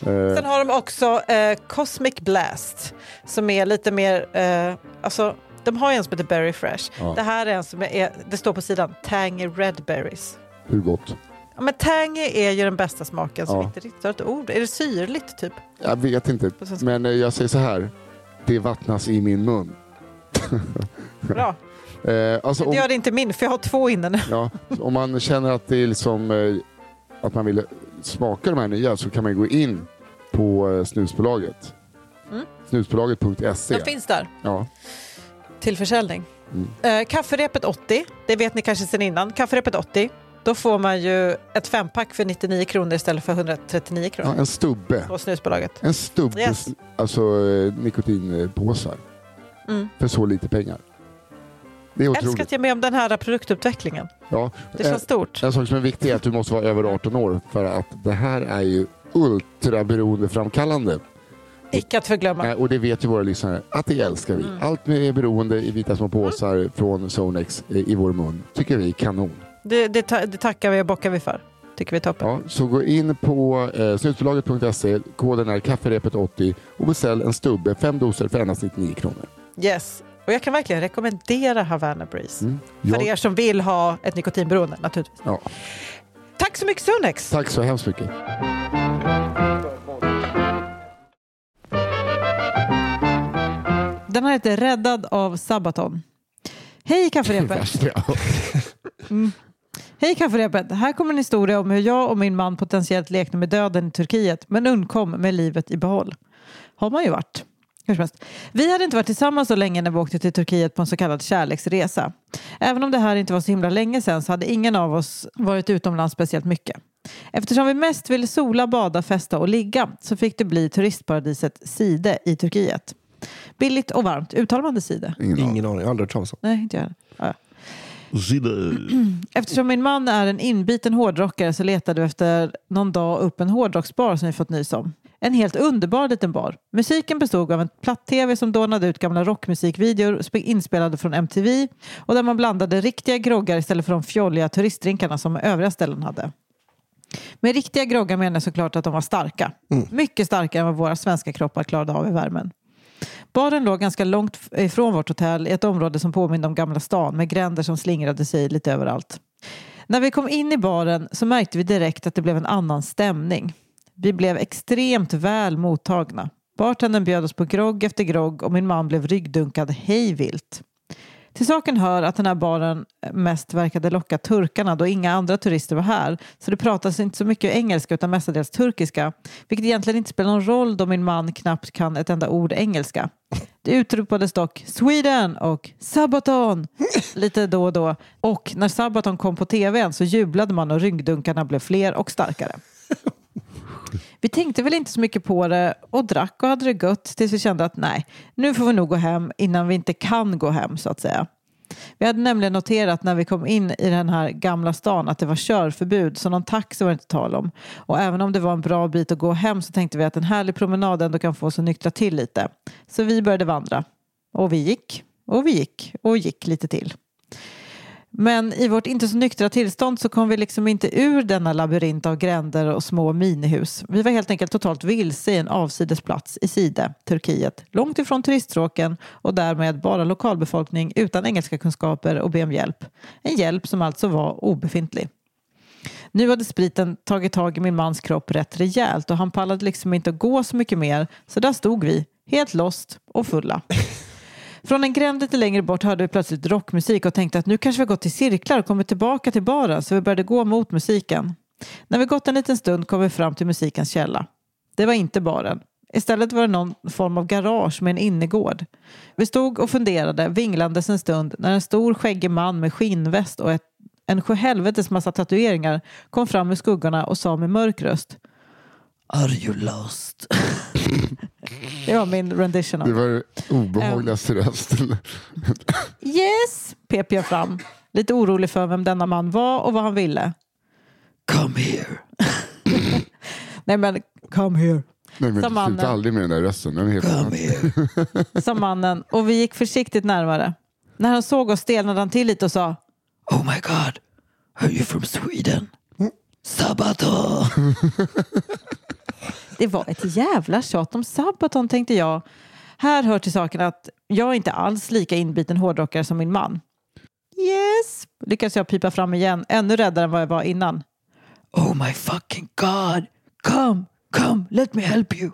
Eh, Sen har de också eh, Cosmic Blast som är lite mer, eh, alltså de har ju en som heter Berry Fresh. Ja. Det här är en som är, det står på sidan, Tangy Red Berries. hur gott? Ja, men tangy är ju den bästa smaken som Ja. inte riktigt har ett ord. Är det syrligt typ? Jag vet inte, men eh, jag säger så här. Det vattnas i min mun. Bra. Eh, alltså, Det gör det inte min, för jag har två inne nu. ja, om man känner att det är liksom eh, att man vill smaka de här nya så kan man gå in på eh, snusbolaget. Mm. Snusbolaget.se. De finns där Ja. Till försäljning. Mm. Eh, kafferepet 80, det vet ni kanske sedan innan. Kafferepet 80, då får man ju ett fempack för 99 kronor istället för 139 ja, kronor en stubbe. på snusbolaget. En stubbe Yes. alltså eh, nikotinpåsar Mm. för så lite pengar. Det är Älskar otroligt. att jag är med om den här produktutvecklingen. Ja. Det Eh, känns stort. En sak som är viktig är att du måste vara över 18 år för att det här är ju ultraberoendeframkallande. Icke att förglömma. Och det vet ju våra lyssnare att det älskar vi. Mm. Allt med beroende i vita små påsar från Sonex eh, i vår mun tycker vi är kanon. Det, det, ta- det tackar vi och bockar vi för. Tycker vi är toppen. Ja, så gå in på eh, snusbolaget.se, koden är kafferepet80 och beställ en stubbe, fem doser för endast 99 kronor. Yes. Och jag kan verkligen rekommendera Havana Breeze. Mm. För Ja, er som vill ha ett nikotinberoende naturligtvis. ja. Tack så mycket Sonex! Tack så hemskt mycket. Den här heter Räddad av Sabaton. Hej kafferepet! Ja. Hej kafferepet! Här kommer en historia om hur jag och min man potentiellt lekte med döden i Turkiet men undkom med livet i behåll. Har man ju varit. Vi hade inte varit tillsammans så länge när vi åkte till Turkiet på en så kallad kärleksresa. Även om det här inte var så himla länge sedan så hade ingen av oss varit utomlands speciellt mycket. Eftersom vi mest ville sola, bada, festa och ligga så fick det bli turistparadiset Side i Turkiet. Billigt och varmt. Uttalar man det Side? Ingen aning. Ingen aning, jag har aldrig hört talas om. Nej, inte jag. Ja. Eftersom min man är en inbiten hårdrockare så letade vi efter någon dag upp en hårdrocksbar som vi fått nys om. En helt underbar liten bar. Musiken bestod av en platt-tv som dånade ut gamla rockmusikvideor spe- inspelade från MTV och där man blandade riktiga groggar istället för de fjolliga turistdrinkarna som övriga ställen hade. Med riktiga groggar menar jag såklart att de var starka. Mycket starkare än vad våra svenska kroppar klarade av i värmen. Baren låg ganska långt ifrån vårt hotell i ett område som påminde om Gamla stan med gränder som slingrade sig lite överallt. När vi kom in i baren så märkte vi direkt att det blev en annan stämning. Vi blev extremt väl mottagna. Bartendern bjöd oss på grogg efter grogg och min man blev ryggdunkad hejvilt. Till saken hör att den här baren mest verkade locka turkarna då inga andra turister var här. Så det pratades inte så mycket engelska utan mestadels turkiska. Vilket egentligen inte spelar någon roll då min man knappt kan ett enda ord engelska. Det utropades dock Sweden och Sabaton lite då och då. Och när Sabaton kom på tvn så jublade man och ryggdunkarna blev fler och starkare. Vi tänkte väl inte så mycket på det och drack och hade det gött tills vi kände att nej, nu får vi nog gå hem innan vi inte kan gå hem så att säga. Vi hade nämligen noterat när vi kom in i den här gamla stan att det var körförbud så någon taxi var det inte tal om. Och även om det var en bra bit att gå hem så tänkte vi att en härlig promenad ändå kan få oss att nyktra till lite. Så vi började vandra. Och vi gick och vi gick och gick lite till. Men i vårt inte så nyktra tillstånd så kom vi liksom inte ur denna labyrint av gränder och små minihus. Vi var helt enkelt totalt vilse i en avsides plats i Side, Turkiet, långt ifrån turiststråken och därmed bara lokalbefolkning utan engelska kunskaper och be om hjälp. En hjälp som alltså var obefintlig. Nu hade spriten tagit tag i min mans kropp rätt rejält och han pallade liksom inte att gå så mycket mer så där stod vi, helt lost och fulla. Från en gränd lite längre bort hörde vi plötsligt rockmusik och tänkte att nu kanske vi har gått i cirklar och kommit tillbaka till baren så vi började gå mot musiken. När vi gått en liten stund kom vi fram till musikens källa. Det var inte baren. Istället var det någon form av garage med en innergård. Vi stod och funderade, vinglandes en stund, när en stor skäggig man med skinnväst och ett, en sjuhelvetes massa tatueringar kom fram ur skuggorna och sa med mörk röst Are you lost? det var min rendition av Det var den obehagligaste rösten. Yes, pep jag fram. Lite orolig för vem denna man var och vad han ville. Come here. Nej men, come here. Nej, men Som sluta mannen. aldrig med den där rösten. Den är helt Come here. Sa mannen och vi gick försiktigt närmare. När han såg oss stelnade han till lite och sa Oh my god, are you from Sweden? Sabaton. det var ett jävla tjat om Sabaton tänkte jag. Här hör till saken att jag är inte alls lika inbiten hårdrockare som min man. Yes, lyckades jag pipa fram igen, ännu räddare än vad jag var innan. Oh my fucking god, come, come, let me help you.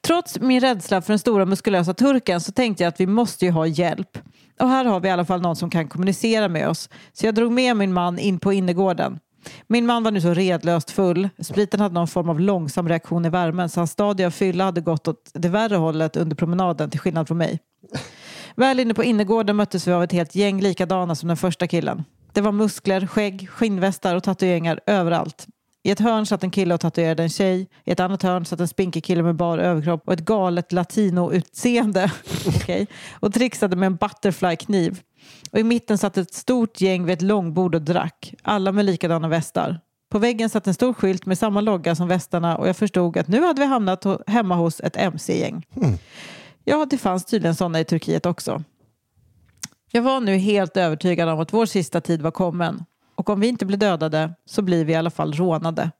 Trots min rädsla för den stora muskulösa turken så tänkte jag att vi måste ju ha hjälp. Och här har vi i alla fall någon som kan kommunicera med oss. Så jag drog med min man in på innergården. Min man var nu så redlöst full. Spriten hade någon form av långsam reaktion i värmen så hans stadie av fylla hade gått åt det värre hållet under promenaden till skillnad från mig. Väl inne på innergården möttes vi av ett helt gäng likadana som den första killen. Det var muskler, skägg, skinnvästar och tatueringar överallt. I ett hörn satt en kille och tatuerade en tjej. I ett annat hörn satt en spinkig kille med bar överkropp och ett galet latino-utseende. okay. Och trixade med en butterfly-kniv. Och i mitten satt ett stort gäng vid ett långbord och drack. Alla med likadana västar. På väggen satt en stor skylt med samma logga som västarna och jag förstod att nu hade vi hamnat hemma hos ett mc-gäng. Ja, det fanns tydligen sådana i Turkiet också. Jag var nu helt övertygad om att vår sista tid var kommen. Och om vi inte blir dödade så blir vi i alla fall rånade.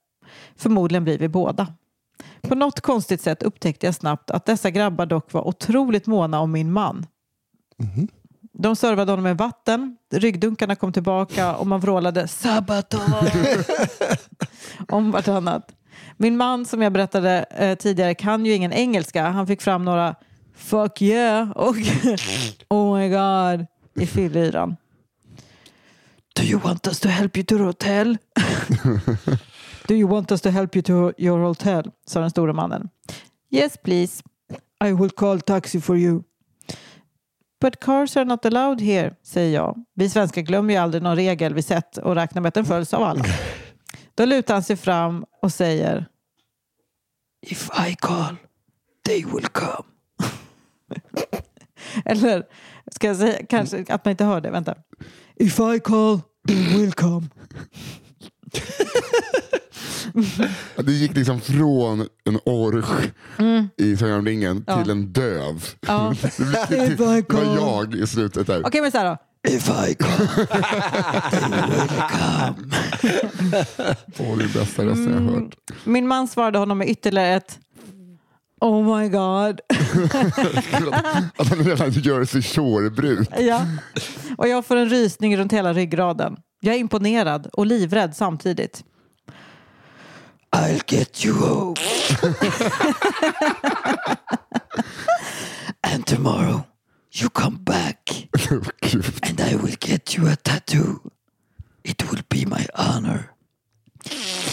Förmodligen blir vi båda. På något konstigt sätt upptäckte jag snabbt att dessa grabbar dock var otroligt måna om min man. De servade honom med vatten, ryggdunkarna kom tillbaka och man vrålade Sabaton om vartannat. Min man som jag berättade eh, tidigare kan ju ingen engelska. Han fick fram några fuck yeah och oh my god i fyllyran. Do you want us to help you to your hotel? Do you want us to help you to your hotel? sa den stora mannen. Yes please. I will call taxi for you. But cars are not allowed here, säger jag. Vi svenskar glömmer ju aldrig någon regel vi sett och räknar med att den följs av alla. Då lutar han sig fram och säger If I call, they will come. Eller ska jag säga kanske att man inte hör det? Vänta. If I call, they will come. Ja, Det gick liksom från en orch i Sagan om ringen Mm. Ja. till en döv. Ja. Det, blev- det, var jag i slutet där. Okej, men så här då. If I call, Åh, det är bästa rösten jag har hört. Min man svarade honom med ytterligare ett Oh my god. Att, han redan gör sig Shore-brud. ja. Och jag får en rysning runt hela ryggraden. Jag är imponerad och livrädd samtidigt. I'll get you home. And tomorrow you come back and I will get you a tattoo. It will be my honor.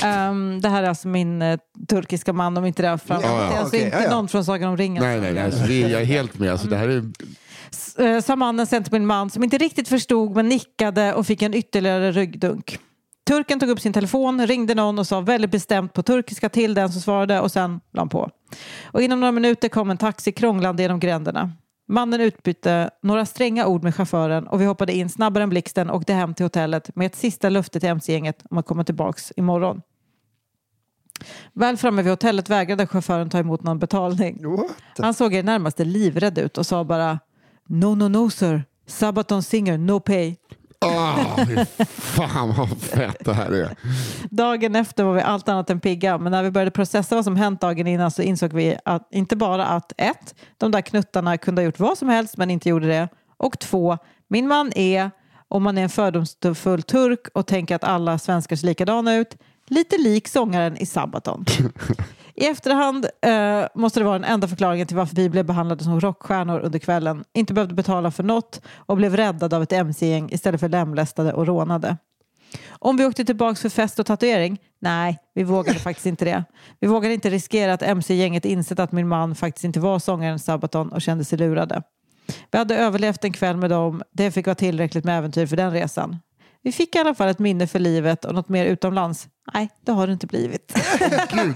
Ehm, det här är alltså min eh, turkiska man, om inte det har framgått. Ja, ja. Det är alltså Okej, inte ja, ja. någon från Sagan om ringen. Nej, nej, nej. Alltså, det är, jag är helt med. Alltså, det här är, Eh, sa mannen sen till min man som inte riktigt förstod men nickade och fick en ytterligare ryggdunk. Turken tog upp sin telefon, ringde någon och sa väldigt bestämt på turkiska till den som svarade och sen la han på. Och inom några minuter kom en taxi krånglande genom gränderna. Mannen utbytte några stränga ord med chauffören och vi hoppade in snabbare än blixten och åkte hem till hotellet med ett sista löfte till mc-gänget om att komma tillbaks imorgon. Väl framme vid hotellet vägrade chauffören ta emot någon betalning. What? Han såg i det närmaste livrädd ut och sa bara No, no, no sir. Sabaton singer, no pay. Fy fan vad fett det här är. Dagen efter var vi allt annat än pigga, men när vi började processa vad som hänt dagen innan så insåg vi att inte bara att ett, de där knuttarna kunde ha gjort vad som helst men inte gjorde det. Och två, min man är, om man är en fördomsfull turk och tänker att alla svenskar ser likadana ut, lite lik sångaren i Sabaton. I efterhand eh, måste det vara den enda förklaringen till varför vi blev behandlade som rockstjärnor under kvällen, inte behövde betala för något och blev räddade av ett mc-gäng istället för lemlästade och rånade. Om vi åkte tillbaka för fest och tatuering? Nej, vi vågade faktiskt inte det. Vi vågade inte riskera att mc-gänget insett att min man faktiskt inte var sångaren Sabaton och kände sig lurade. Vi hade överlevt en kväll med dem. Det fick vara tillräckligt med äventyr för den resan. Vi fick i alla fall ett minne för livet och något mer utomlands. Nej, det har det inte blivit. Gud,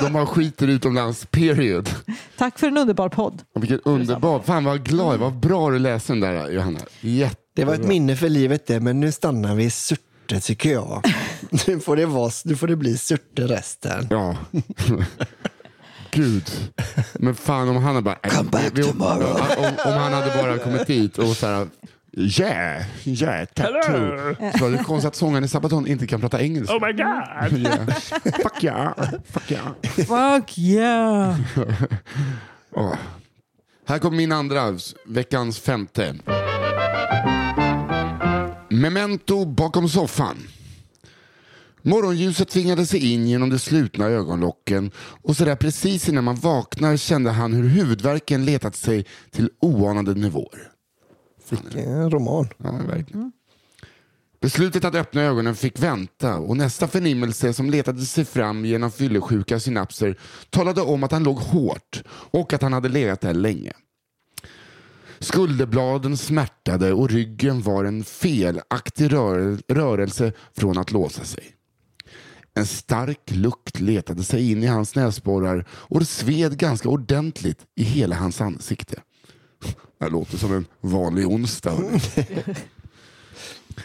de har skiter utomlands, period. Tack för en underbar podd. Och vilken underbar, fan vad glad jag var. Vad bra du läste den där Johanna. Jätte Det var ett minne för livet det, men nu stannar vi i Surte tycker jag. Nu får det, vara, nu får det bli Surte resten. Ja. Gud. Men fan om han hade bara... Come back vi- tomorrow. Om, om han hade bara kommit dit och så här... Yeah, yeah, tattoo. Så var det konstigt att sångaren i Sabaton inte kan prata engelska. Oh my god! Yeah. Fuck yeah, fuck yeah. Fuck yeah! Åh. Här kommer min andra, veckans femte. Memento bakom soffan. Morgonljuset tvingade sig in genom de slutna ögonlocken och sådär precis innan man vaknar kände han hur huvudvärken letat sig till oanade nivåer. Vilken roman. Ja, verkligen. Beslutet att öppna ögonen fick vänta och nästa förnimmelse som letade sig fram genom fyllesjuka synapser talade om att han låg hårt och att han hade legat där länge. Skulderbladen smärtade och ryggen var en felaktig rör rörelse från att låsa sig. En stark lukt letade sig in i hans näsborrar och det sved ganska ordentligt i hela hans ansikte. Det låter som en vanlig onsdag. hörni.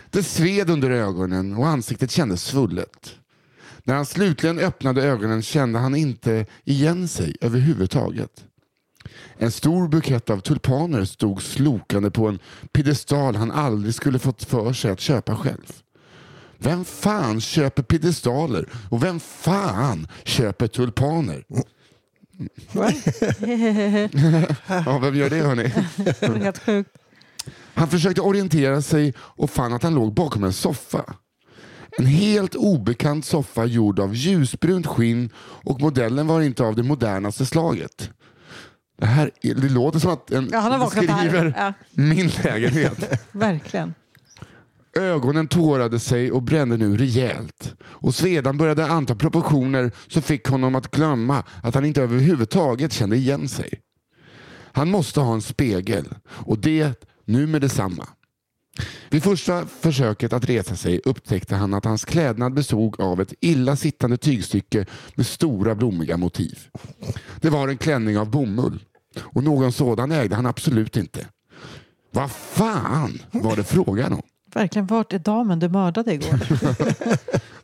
Det sved under ögonen och ansiktet kändes svullet. När han slutligen öppnade ögonen kände han inte igen sig överhuvudtaget. En stor bukett av tulpaner stod slokande på en piedestal han aldrig skulle fått för sig att köpa själv. Vem fan köper piedestaler och vem fan köper tulpaner? Ja, vem gör det hörni? Det helt sjukt. Han försökte orientera sig och fann att han låg bakom en soffa. En helt obekant soffa gjord av ljusbrunt skinn och modellen var inte av det modernaste slaget. Det, här, är- det låter som att en Ja, han har vaknat här. Ja. min lägenhet. Verkligen. Ögonen tårade sig och brände nu rejält. Och svedan började anta proportioner som fick honom att glömma att han inte överhuvudtaget kände igen sig. Han måste ha en spegel och det nu med detsamma. Vid första försöket att resa sig upptäckte han att hans klädnad bestod av ett illa sittande tygstycke med stora blommiga motiv. Det var en klänning av bomull och någon sådan ägde han absolut inte. Vad fan var det frågan om? Verkligen. Vart är damen du mördade igår?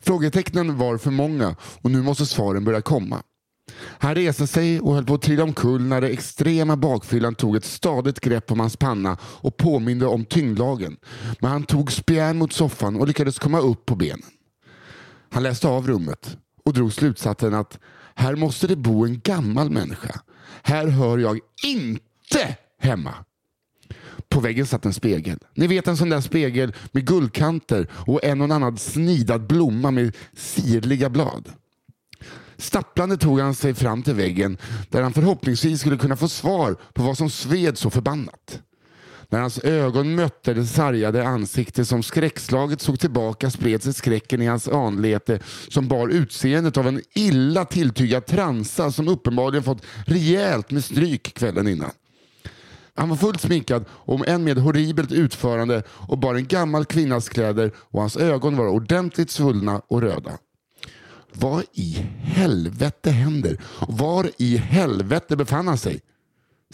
Frågetecknen var för många och nu måste svaren börja komma. Han reste sig och höll på att trilla omkull när det extrema bakfyllan tog ett stadigt grepp om hans panna och påminde om tyngdlagen. Men han tog spjärn mot soffan och lyckades komma upp på benen. Han läste av rummet och drog slutsatsen att här måste det bo en gammal människa. Här hör jag inte hemma. På väggen satt en spegel. Ni vet en sån där spegel med guldkanter och en och annan snidad blomma med sirliga blad. Stapplande tog han sig fram till väggen där han förhoppningsvis skulle kunna få svar på vad som sved så förbannat. När hans ögon mötte det sargade ansikte som skräckslaget såg tillbaka spred sig skräcken i hans anlete som bar utseendet av en illa tilltygad transa som uppenbarligen fått rejält med stryk kvällen innan. Han var fullt sminkad, om än med horribelt utförande och bar en gammal kvinnas kläder och hans ögon var ordentligt svullna och röda. Vad i helvete händer? Var i helvete befann han sig?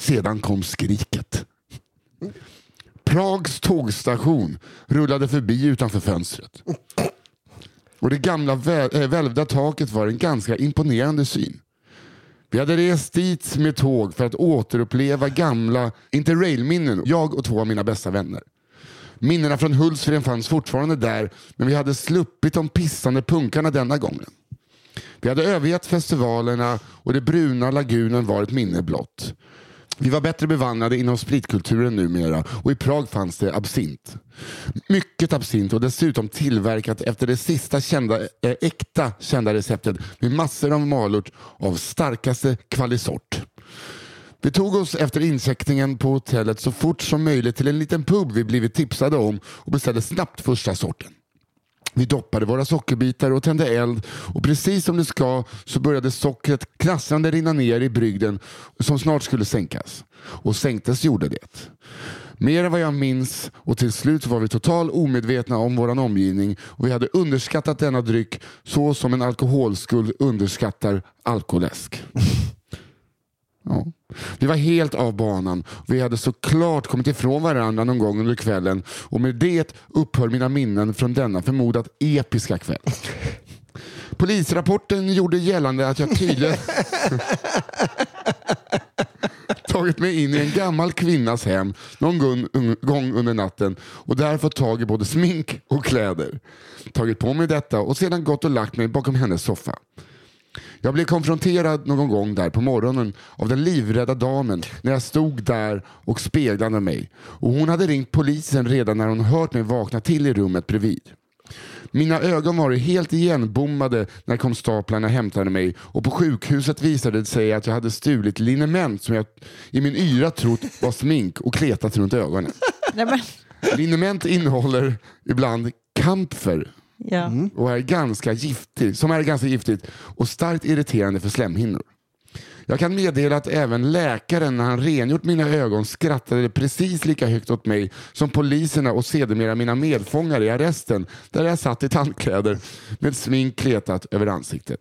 Sedan kom skriket. Prags tågstation rullade förbi utanför fönstret. Och det gamla väl, äh, eh, välvda taket var en ganska imponerande syn. Vi hade rest dit med tåg för att återuppleva gamla interrailminnen, jag och två av mina bästa vänner. Minnena från Hultsfred fanns fortfarande där, men vi hade sluppit de pissande punkarna denna gången. Vi hade övergett festivalerna och det bruna lagunen var ett minne blott. Vi var bättre bevandrade inom spritkulturen numera och i Prag fanns det absint. Mycket absint och dessutom tillverkat efter det sista kända, äh, äkta kända receptet med massor av malört av starkaste kvalisort. Vi tog oss efter incheckningen på hotellet så fort som möjligt till en liten pub vi blivit tipsade om och beställde snabbt första sorten. Vi doppade våra sockerbitar och tände eld och precis som det ska så började sockret krassande rinna ner i brygden som snart skulle sänkas. Och sänktes gjorde det. Mer än vad jag minns och till slut var vi totalt omedvetna om vår omgivning och vi hade underskattat denna dryck så som en alkoholskuld underskattar alkoläsk. Ja. Vi var helt av banan. Vi hade såklart kommit ifrån varandra någon gång under kvällen och med det upphör mina minnen från denna förmodat episka kväll. Polisrapporten gjorde gällande att jag tydligen tagit mig in i en gammal kvinnas hem någon gång under natten och där fått tag i både smink och kläder. Tagit på mig detta och sedan gått och lagt mig bakom hennes soffa. Jag blev konfronterad någon gång där på morgonen av den livrädda damen när jag stod där och speglade mig. Och hon hade ringt polisen redan när hon hört mig vakna till i rummet bredvid. Mina ögon var helt igenbommade när konstaplarna hämtade mig och på sjukhuset visade det sig att jag hade stulit liniment som jag i min yra trott var smink och kletat runt ögonen. Liniment innehåller ibland kamfer Ja. Mm. och är ganska giftig, som är ganska giftigt och starkt irriterande för slemhinnor. Jag kan meddela att även läkaren när han rengjort mina ögon skrattade precis lika högt åt mig som poliserna och sedermera mina medfångar i arresten där jag satt i tandkläder med smink kletat över ansiktet.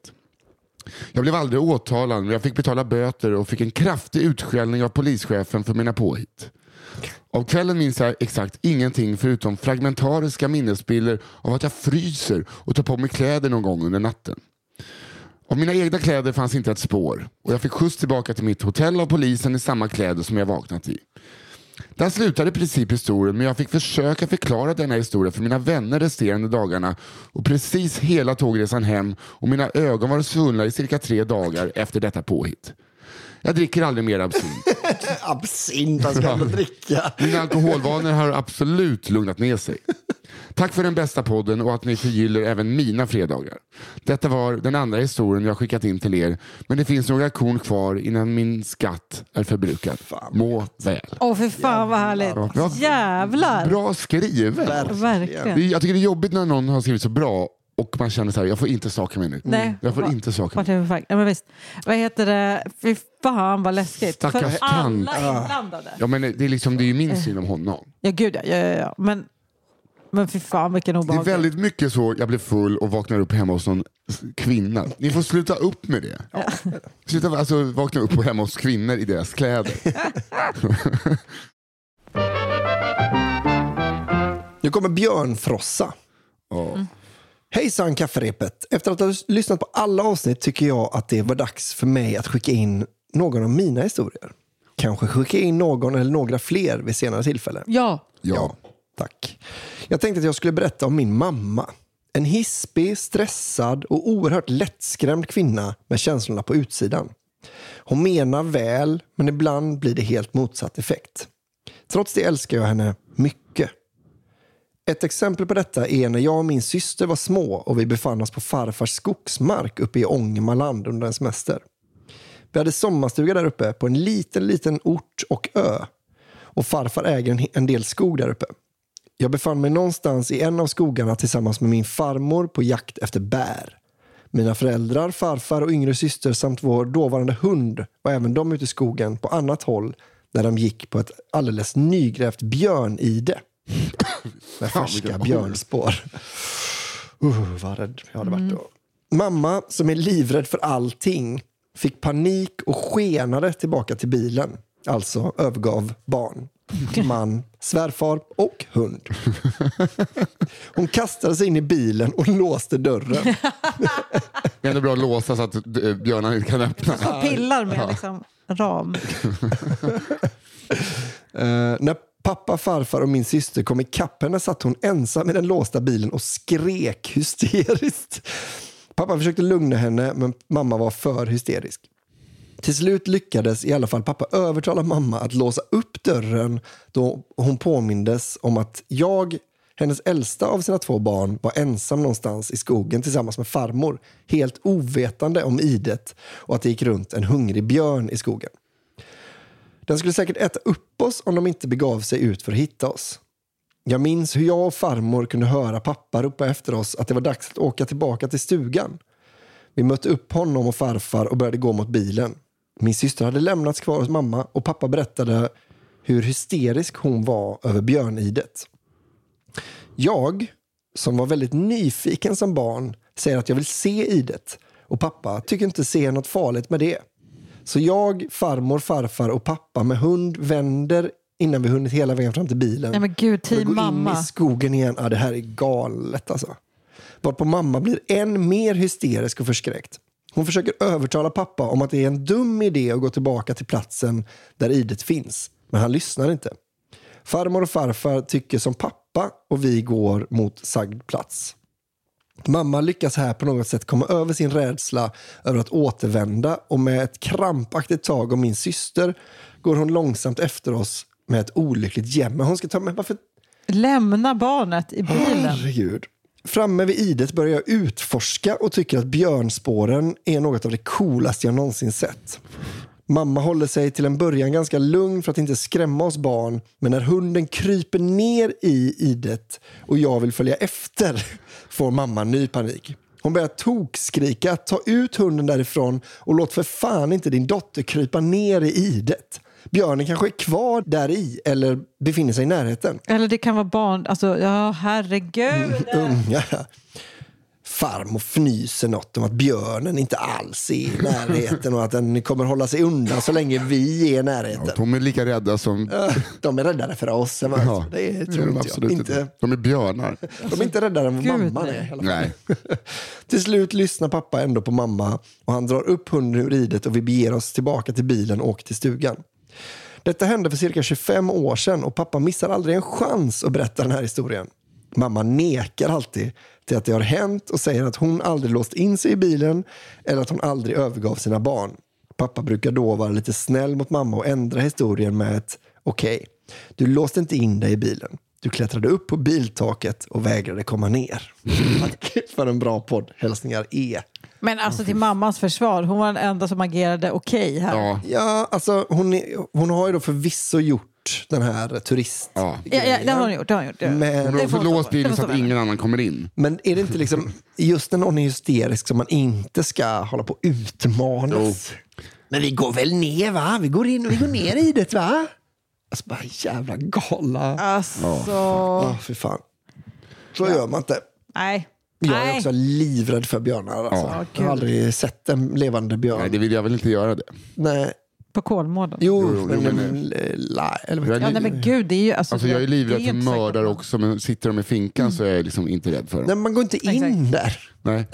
Jag blev aldrig åtalad men jag fick betala böter och fick en kraftig utskällning av polischefen för mina påhitt. Av kvällen minns jag exakt ingenting förutom fragmentariska minnesbilder av att jag fryser och tar på mig kläder någon gång under natten. Av mina egna kläder fanns inte ett spår och jag fick skjuts tillbaka till mitt hotell av polisen i samma kläder som jag vaknat i. Där slutade i princip historien men jag fick försöka förklara denna historia för mina vänner resterande dagarna och precis hela tågresan hem och mina ögon var svullna i cirka tre dagar efter detta påhitt. Jag dricker aldrig mer absint. Absint, vad ska man dricka? Mina alkoholvanor har absolut lugnat ner sig. Tack för den bästa podden och att ni förgyller även mina fredagar. Detta var den andra historien jag skickat in till er, men det finns några korn kvar innan min skatt är förbrukad. Må väl. Åh, för fan vad härligt. Ja. Jävlar. Bra skrivet. Verkligen. Jag tycker det är jobbigt när någon har skrivit så bra och man känner så här, jag får inte saker mig nu. Nej. Jag får Va- inte Vart mig. Ja, men visst. Vad heter det? Fy fan vad läskigt. Stackars För alla inblandade. Ja, men det är, liksom, det är ju min syn om honom. Ja, gud ja. ja, ja, ja. Men, men fy fan vilken Det är väldigt mycket så, jag blir full och vaknar upp hemma hos någon kvinna. Ni får sluta upp med det. Sluta alltså, vakna upp hemma hos kvinnor i deras kläder. Nu kommer Björn Frossa. Hejsan kafferepet. Efter att ha lyssnat på alla avsnitt tycker jag att det var dags för mig att skicka in någon av mina historier. Kanske skicka in någon eller några fler vid senare tillfälle. Ja. Ja. tack. Jag tänkte att jag skulle berätta om min mamma. En hispig, stressad och oerhört lättskrämd kvinna med känslorna på utsidan. Hon menar väl, men ibland blir det helt motsatt effekt. Trots det älskar jag henne mycket. Ett exempel på detta är när jag och min syster var små och vi befann oss på farfars skogsmark uppe i Ångermanland under en semester. Vi hade sommarstuga där uppe på en liten, liten ort och ö. Och farfar äger en, del skog där uppe. Jag befann mig någonstans i en av skogarna tillsammans med min farmor på jakt efter bär. Mina föräldrar, farfar och yngre syster samt vår dåvarande hund var även de ute i skogen på annat håll där de gick på ett alldeles nygrävt björnide. Med färska björnspår. Uh, vad rädd jag hade varit då. Mamma, som är livrädd för allting, fick panik och skenade tillbaka till bilen. Alltså övergav barn, man, svärfar och hund. Hon kastade sig in i bilen och låste dörren. Det är ändå bra att låsa så att eh, björnarna inte kan öppna. Pillar med liksom ram. Eh, när Pappa, farfar och min syster kom ikapp henne satt hon ensam i den låsta bilen och skrek hysteriskt. Pappa försökte lugna henne, men mamma var för hysterisk. Till slut lyckades i alla fall pappa övertala mamma att låsa upp dörren då hon påmindes om att jag, hennes äldsta av sina två barn, var ensam någonstans i skogen tillsammans med farmor, helt ovetande om idet och att det gick runt en hungrig björn i skogen. Den skulle säkert äta upp oss om de inte begav sig ut för att hitta oss. Jag minns hur jag och farmor kunde höra pappa ropa efter oss att det var dags att åka tillbaka till stugan. Vi mötte upp honom och farfar och började gå mot bilen. Min syster hade lämnats kvar hos mamma och pappa berättade hur hysterisk hon var över björnidet. Jag, som var väldigt nyfiken som barn, säger att jag vill se idet och pappa tycker inte se något farligt med det. Så jag, farmor, farfar och pappa med hund vänder innan vi hunnit hela vägen fram till bilen. Nej men gud, team gå in mamma. i skogen igen. Ja, det här är galet alltså. Varpå mamma blir än mer hysterisk och förskräckt. Hon försöker övertala pappa om att det är en dum idé att gå tillbaka till platsen där idet finns. Men han lyssnar inte. Farmor och farfar tycker som pappa och vi går mot sagd plats. Mamma lyckas här på något sätt komma över sin rädsla över att återvända och med ett krampaktigt tag om min syster går hon långsamt efter oss med ett olyckligt jämmer. Hon ska ta med... Varför? Lämna barnet i bilen. Herregud. Framme vid idet börjar jag utforska och tycker att björnspåren är något av det coolaste jag någonsin sett. Mamma håller sig till en början ganska lugn för att inte skrämma oss barn men när hunden kryper ner i idet och jag vill följa efter får mamma ny panik. Hon börjar tokskrika, ta ut hunden därifrån och låt för fan inte din dotter krypa ner i idet. Björnen kanske är kvar där i eller befinner sig i närheten. Eller det kan vara barn. Alltså, ja herregud. Unga. Farmor fnyser något om att björnen inte alls är i närheten och att den kommer hålla sig undan så länge vi är i närheten. De är lika rädda som... De är räddare för oss än vad Ja, det är tror de inte jag. absolut Inte. De är björnar. de är inte räddare än vad mamman nej. är. Nej. Till slut lyssnar pappa ändå på mamma och han drar upp hunden ur ridet och vi beger oss tillbaka till bilen och åker till stugan. Detta hände för cirka 25 år sedan och pappa missar aldrig en chans att berätta den här historien. Mamma nekar alltid till att det har hänt och säger att hon aldrig låst in sig i bilen eller att hon aldrig övergav sina barn. Pappa brukar då vara lite snäll mot mamma och ändra historien med ett okej, du låste inte in dig i bilen. Du klättrade upp på biltaket och vägrade komma ner. För en bra podd. Hälsningar E. Men alltså till mammans försvar, hon var den enda som agerade okej här. Ja, Ja, alltså hon, är, hon har ju då förvisso gjort den här turist... ja. Ja, ja, det har hon gjort. Det har hon gjort. Men- Hon har också låst för. Bilen så att stå för. ingen annan kommer in. Men är det inte liksom just när någon är hysterisk som man inte ska hålla på och utmanas? Men vi går väl ner va? Vi går in och vi går ner i det va? Alltså bara jävla gala. Alltså, Ja, för fan. Så gör man inte. nej. Jag är nej. också livrädd för björnar. Alltså. Ja, jag har aldrig sett en levande björn. Nej, det vill jag väl inte göra det. Nej. På Kolmården. Jo, Jo, jo, men, men- la- eller vad Ja, nej, men gud, det är ju... Alltså, Alltså jag är livrädd för mördare också, men sitter de i finkan så är jag liksom inte rädd för Nej, dem. man går inte in Exakt. där. Nej.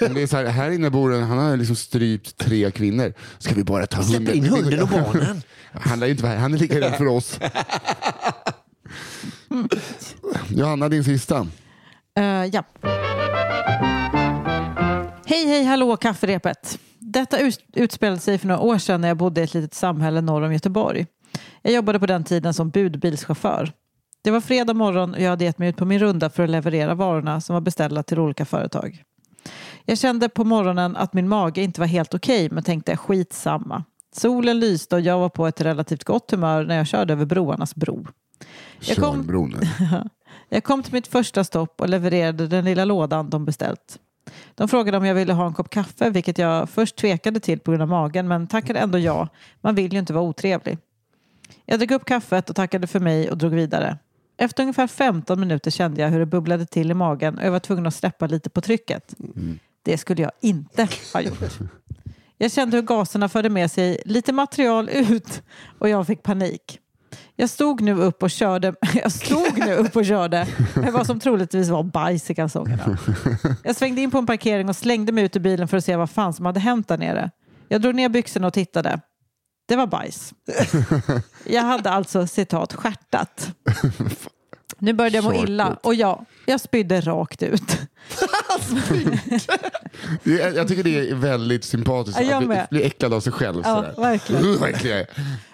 Men det är så här, här inne bor en, han har liksom strypt tre kvinnor. Ska vi bara ta Släpp hunden? in hunden och barnen. Han är, inte, han är lika rädd för oss. Johanna, din sista. Eh, ja. Hej, hej, hallå, kafferepet. Detta ut- utspelade sig för några år sedan när jag bodde i ett litet samhälle norr om Göteborg. Jag jobbade på den tiden som budbilschaufför. Det var fredag morgon och jag hade gett mig ut på min runda för att leverera varorna som var beställda till olika företag. Jag kände på morgonen att min mage inte var helt okej men tänkte skitsamma. Solen lyste och jag var på ett relativt gott humör när jag körde över broarnas bro. Jag kom-. Jag kom till mitt första stopp och levererade den lilla lådan de beställt. De frågade om jag ville ha en kopp kaffe, vilket jag först tvekade till på grund av magen, men tackade ändå ja. Man vill ju inte vara otrevlig. Jag drack upp kaffet och tackade för mig och drog vidare. Efter ungefär 15 minuter kände jag hur det bubblade till i magen och jag var tvungen att släppa lite på trycket. Det skulle jag inte ha gjort. Jag kände hur gaserna förde med sig lite material ut och jag fick panik. Jag stod nu upp och körde, jag stod nu upp och körde med vad som troligtvis var bajs i kalsongerna. Jag svängde in på en parkering och slängde mig ut ur bilen för att se vad fan som hade hänt där nere. Jag drog ner byxorna och tittade. Det var bajs. Jag hade alltså citat skärtat. Nu började jag må illa och ja, jag spydde rakt ut. Jag tycker det är väldigt sympatiskt Ja, jag att bli, äcklad av sig själv. Ja, verkligen.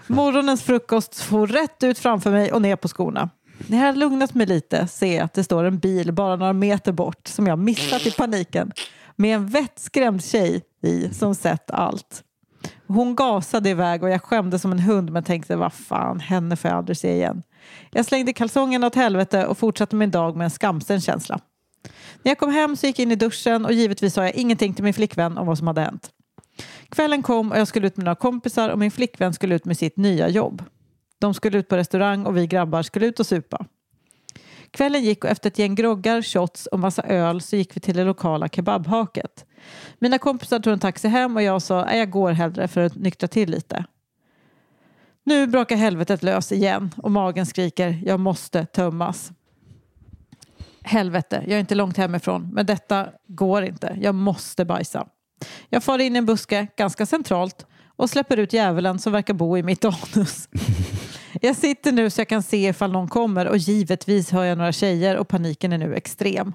Morgonens frukost for rätt ut framför mig och ner på skorna. När jag har lugnat mig lite ser jag att det står en bil bara några meter bort som jag missat i paniken med en vettskrämd tjej i som sett allt. Hon gasade iväg och jag skämdes som en hund men tänkte vad fan, henne får jag aldrig se igen. Jag slängde kalsongerna åt helvete och fortsatte min dag med en skamsen känsla. När jag kom hem så gick jag in i duschen och givetvis sa jag ingenting till min flickvän om vad som hade hänt. Kvällen kom och jag skulle ut med några kompisar och min flickvän skulle ut med sitt nya jobb. De skulle ut på restaurang och vi grabbar skulle ut och supa. Kvällen gick och efter ett gäng groggar, shots och massa öl så gick vi till det lokala kebabhaket. Mina kompisar tog en taxi hem och jag sa att jag går hellre för att nyktra till lite. Nu brakar helvetet lös igen och magen skriker jag måste tömmas. Helvete, jag är inte långt hemifrån men detta går inte. Jag måste bajsa. Jag far in i en buske, ganska centralt, och släpper ut djävulen som verkar bo i mitt anus. Jag sitter nu så jag kan se ifall någon kommer och givetvis hör jag några tjejer och paniken är nu extrem.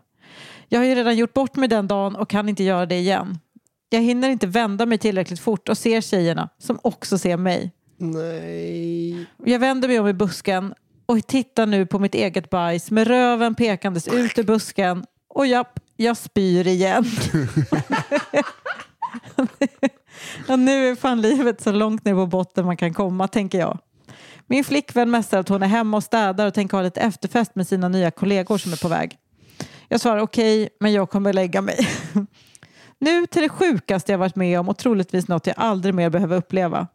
Jag har ju redan gjort bort mig den dagen och kan inte göra det igen. Jag hinner inte vända mig tillräckligt fort och ser tjejerna som också ser mig. Nej. Jag vänder mig om i busken och tittar nu på mitt eget bajs med röven pekandes ut ur busken och japp, jag spyr igen. och nu är fan livet så långt ner på botten man kan komma, tänker jag. Min flickvän mässar att hon är hemma och städar och tänker ha lite efterfest med sina nya kollegor som är på väg. Jag svarar okej, men jag kommer lägga mig. nu till det sjukaste jag varit med om och troligtvis något jag aldrig mer behöver uppleva.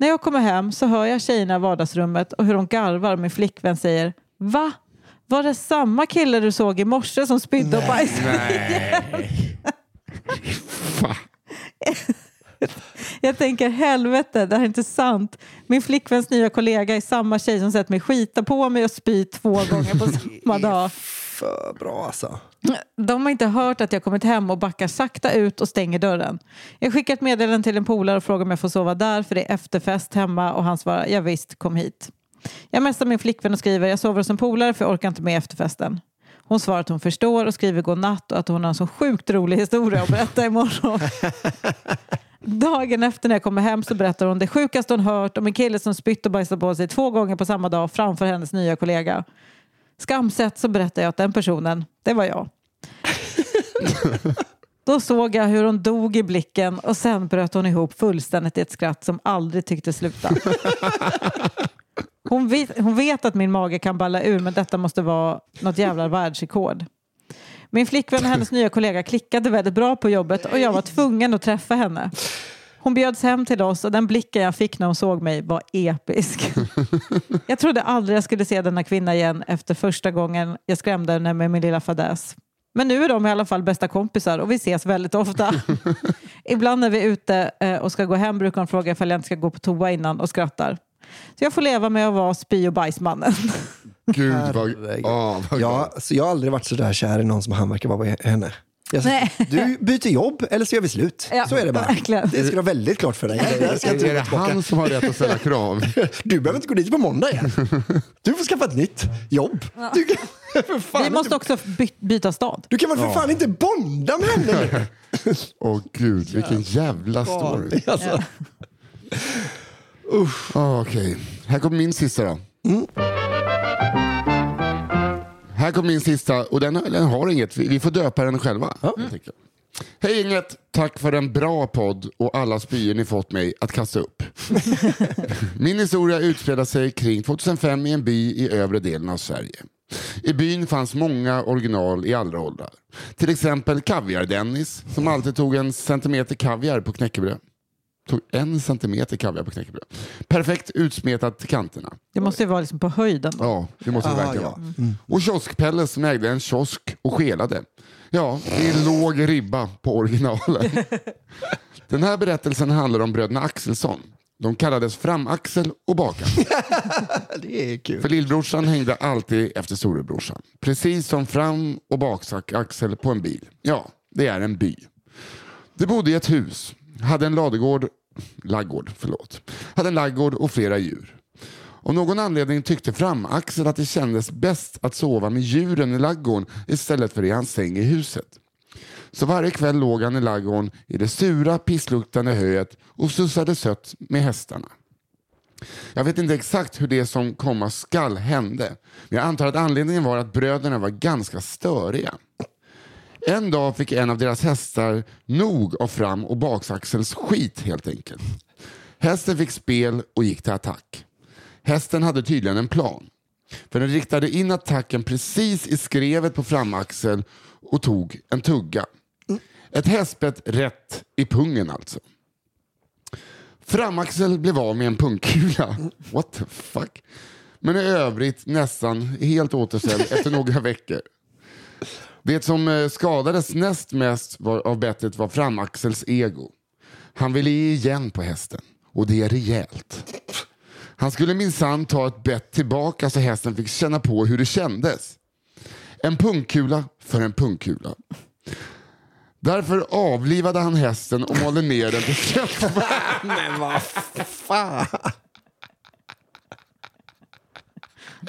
När jag kommer hem så hör jag tjejerna i vardagsrummet och hur de garvar och min flickvän säger Va? Var det samma kille du såg i morse som spydde och bajsade? Fan. Jag tänker helvete, det här är inte sant. Min flickväns nya kollega är samma tjej som sett mig skita på mig och spy två gånger på samma dag. För bra alltså. De har inte hört att jag kommit hem och backar sakta ut och stänger dörren. Jag skickar ett meddelande till en polare och frågar om jag får sova där för det är efterfest hemma och han svarar ja visst, kom hit. Jag messar min flickvän och skriver jag sover hos en polare för jag orkar inte med efterfesten. Hon svarar att hon förstår och skriver god natt och att hon har en så sjukt rolig historia att berätta imorgon. Dagen efter när jag kommer hem så berättar hon det sjukaste hon hört om en kille som spytt och bajsat på sig två gånger på samma dag framför hennes nya kollega. Skamset så berättar jag att den personen, det var jag. Då såg jag hur hon dog i blicken och sen bröt hon ihop fullständigt i ett skratt som aldrig tyckte sluta. Hon vet, hon vet att min mage kan balla ur men detta måste vara något jävla världsrekord. Min flickvän och hennes nya kollega klickade väldigt bra på jobbet och jag var tvungen att träffa henne. Hon bjöds hem till oss och den blicken jag fick när hon såg mig var episk. Jag trodde aldrig jag skulle se denna kvinna igen efter första gången jag skrämde henne med min lilla fadäs. Men nu är de i alla fall bästa kompisar och vi ses väldigt ofta. Ibland när vi är ute eh, och ska gå hem brukar hon fråga ifall jag inte ska gå på toa innan och skrattar. Så jag får leva med att vara spy och bajsmannen. Gud vad... Oh, vad Ja, så jag har aldrig varit så där kär i någon som han verkar vara med henne. Nej. du byter jobb eller så gör vi slut. Ja, så är det bara. verkligen. Det ska du ha väldigt klart för dig. Jag ska är, inte är det han som har rätt att ställa krav? Du behöver inte gå dit på måndag igen. Du får skaffa ett nytt jobb. Du kan, för fan Vi måste inte, också by- byta stad. du kan väl för fan inte bonda med henne? Åh gud, vilken jävla story. Alltså. Ah, Okej, här kommer min sista då. Här kommer min sista och den, den har inget, vi, vi får döpa den själva. enkelt. Hej inget, tack för en bra podd och alla spyor ni fått mig att kasta upp. Min historia utspelar sig kring 2005 i en by i övre delen av Sverige. I byn fanns många original i alla åldrar. Till exempel Kaviar-Dennis som alltid tog en centimeter kaviar på knäckebröd. Tog en centimeter kaviar på knäckebröd. Perfekt utsmetat till kanterna. Det måste ju vara liksom på höjden. Då. Ja, det måste det Ah, verkligen ja. vara. Och kioskpelle som ägde en kiosk och skelade. Ja, det är låg ribba på originalen. Den här berättelsen handlar om bröderna Axelsson. De kallades Framaxel och Bakaxel. Det är kul. För lillbrorsan hängde alltid efter storebrorsan. Precis som fram och bakaxel på en bil. Ja, det är en by. De bodde i ett hus, hade en ladugård, laggård, förlåt. hade en laggård och flera djur. Av någon anledning tyckte Framaxel att det kändes bäst att sova med djuren i laggården istället för i hans säng i huset. Så varje kväll låg han i laggården i det sura pissluktande höet och sussade sött med hästarna. Jag vet inte exakt hur det som komma skall hände, men jag antar att anledningen var att bröderna var ganska störiga. En dag fick en av deras hästar nog av fram och baksaxelns skit helt enkelt. Hästen fick spel och gick till attack. Hästen hade tydligen en plan. För den riktade in attacken precis i skrevet på framaxel och tog en tugga. Ett hästbett rätt i pungen alltså. Framaxel blev av med en pungkula. What the fuck? Men i övrigt nästan helt återställd efter några veckor. Det som eh, skadades näst mest var, av bettet var framaxels ego. Han ville ge igen på hästen och det är rejält. Han skulle minsann ta ett bett tillbaka så hästen fick känna på hur det kändes. En pungkula för en pungkula. Därför avlivade han hästen och malde ner den till kött. Men vad fan.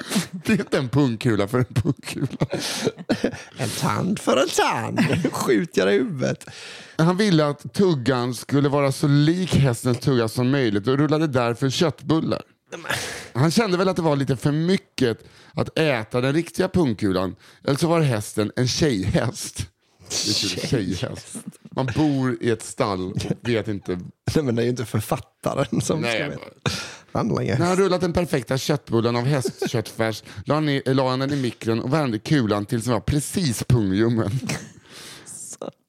Det är inte en pungkula för en pungkula. En tand för en tand. Skjut jag i huvudet. Han ville att tuggan skulle vara så lik hästens tugga som möjligt och rullade därför köttbullar. Han kände väl att det var lite för mycket att äta den riktiga pungkulan. Eller så var hästen en tjejhäst. Tjejhäst. Man bor i ett stall och vet inte. Nej, men det är ju inte författaren som Nej, ska veta. Handlingen. När han rullat den perfekta köttbullen av hästköttfärs la han, ner, la han den i mikron och värmde kulan tills den var precis pungljummen.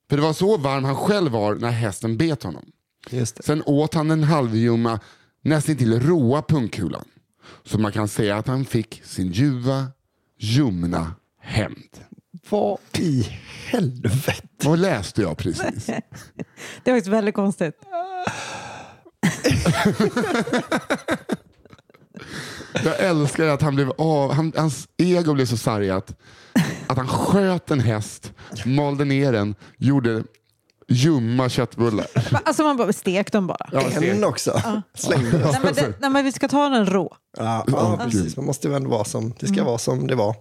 För det var så varm han själv var när hästen bet honom. Sen åt han den halvljumma, nästan till råa pungkulan. Så man kan säga att han fick sin ljuva, ljumna hämnd. Vad i helvete? Vad läste jag precis? Det var väldigt konstigt. Jag älskar att han blev av, han, hans ego blev så sargat att han sköt en häst, malde ner den, gjorde ljumma köttbullar. Alltså man bara stek dem bara. Ja, En se. också. Slängde jag. Nej, men det, nej, men vi ska ta den rå. Ja, ja, precis. Man måste ändå vara som det ska vara som det var.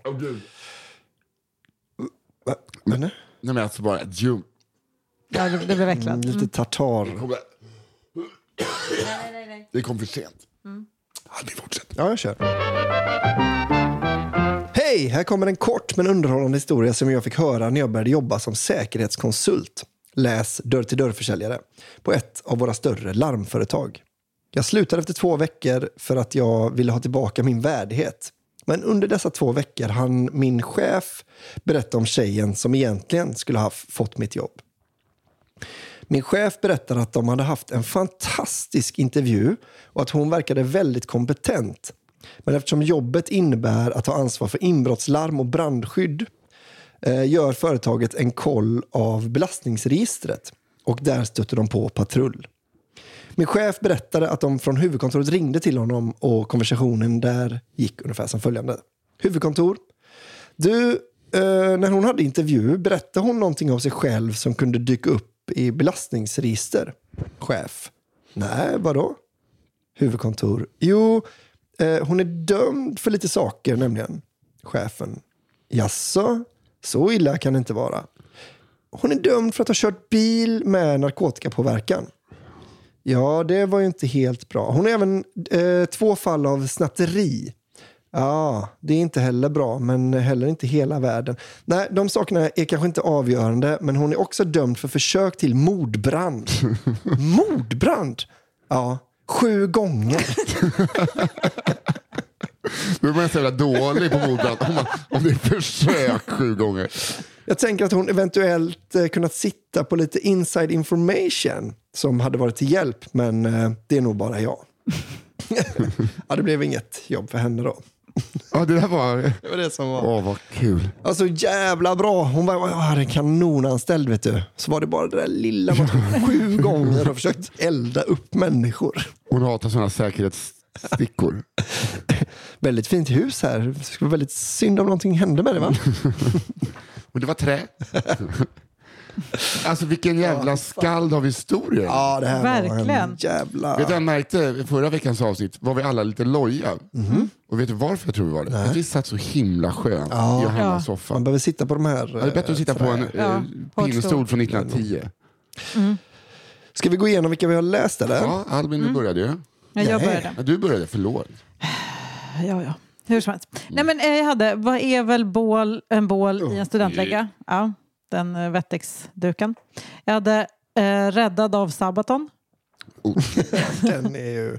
Va? Men, Nej men alltså bara ett ljum. Ja, det, det blev äcklat. mm, lite tartar. Det kom för sent. Ja, vi fortsätter. Ja, jag kör. Hej! Här kommer en kort men underhållande historia som jag fick höra när jag började jobba som säkerhetskonsult. Läs dörr-till-dörr-försäljare på ett av våra större larmföretag. Jag slutade efter två veckor för att jag ville ha tillbaka min värdighet. Men under dessa två veckor hann min chef berätta om tjejen som egentligen skulle ha fått mitt jobb. Min chef berättade att de hade haft en fantastisk intervju och att hon verkade väldigt kompetent. Men eftersom jobbet innebär att ta ansvar för inbrottslarm och brandskydd eh, gör företaget en koll av belastningsregistret och där stötte de på patrull. Min chef berättade att de från huvudkontoret ringde till honom och konversationen där gick ungefär som följande. Huvudkontor. Du, eh, när hon hade intervju berättade hon någonting om sig själv som kunde dyka upp i belastningsregister? Chef. Nej, vadå? Huvudkontor. Jo, eh, hon är dömd för lite saker nämligen. Chefen. Jaså, så illa kan det inte vara. Hon är dömd för att ha kört bil med narkotikapåverkan. Ja, det var ju inte helt bra. Hon har även eh, två fall av snatteri. Ja, det är inte heller bra, men heller inte hela världen. Nej, de sakerna är kanske inte avgörande, men hon är också dömd för försök till mordbrand. mordbrand? Ja, sju gånger. Nu är man så jävla dålig på mordbrand om, man- om det är försök sju gånger. Jag tänker att hon eventuellt eh, kunnat sitta på lite inside information som hade varit till hjälp, men eh, det är nog bara jag. ja, det blev inget jobb för henne då. Ja, det där var... Det var det som var. Åh, vad kul. Alltså jävla bra. Hon var, jag hade en kanonanställd vet du. Så var det bara det där lilla man sju gånger och försökt elda upp människor. Hon hatar sådana säkerhetsstickor. Väldigt fint hus här. Det skulle vara väldigt synd om någonting hände med det va? Och det var trä. Alltså vilken jävla skald av historier. Ja, det här var Verkligen. en jävla... Vet du vad jag märkte i förra veckans avsnitt? var vi alla lite loja. Och vet du varför jag tror vi var det? Att vi satt så himla skönt i Johannas Ja. soffa. Man behöver sitta på de här... Det är bättre att sitta på en Ja, eh, pinnstol stol. från 1910. Ska vi gå igenom vilka vi har läst eller? Ja, Albin, du började ju. Ja, jag Nej. började. Ja, du började, förlåt. Ja, ja. Hur som helst. Nej, men eh, jag hade, vad är väl bål, en bål i en studentlägga? Ja, den Wettex-duken. Jag hade eh, Räddad av Sabaton. Den är ju...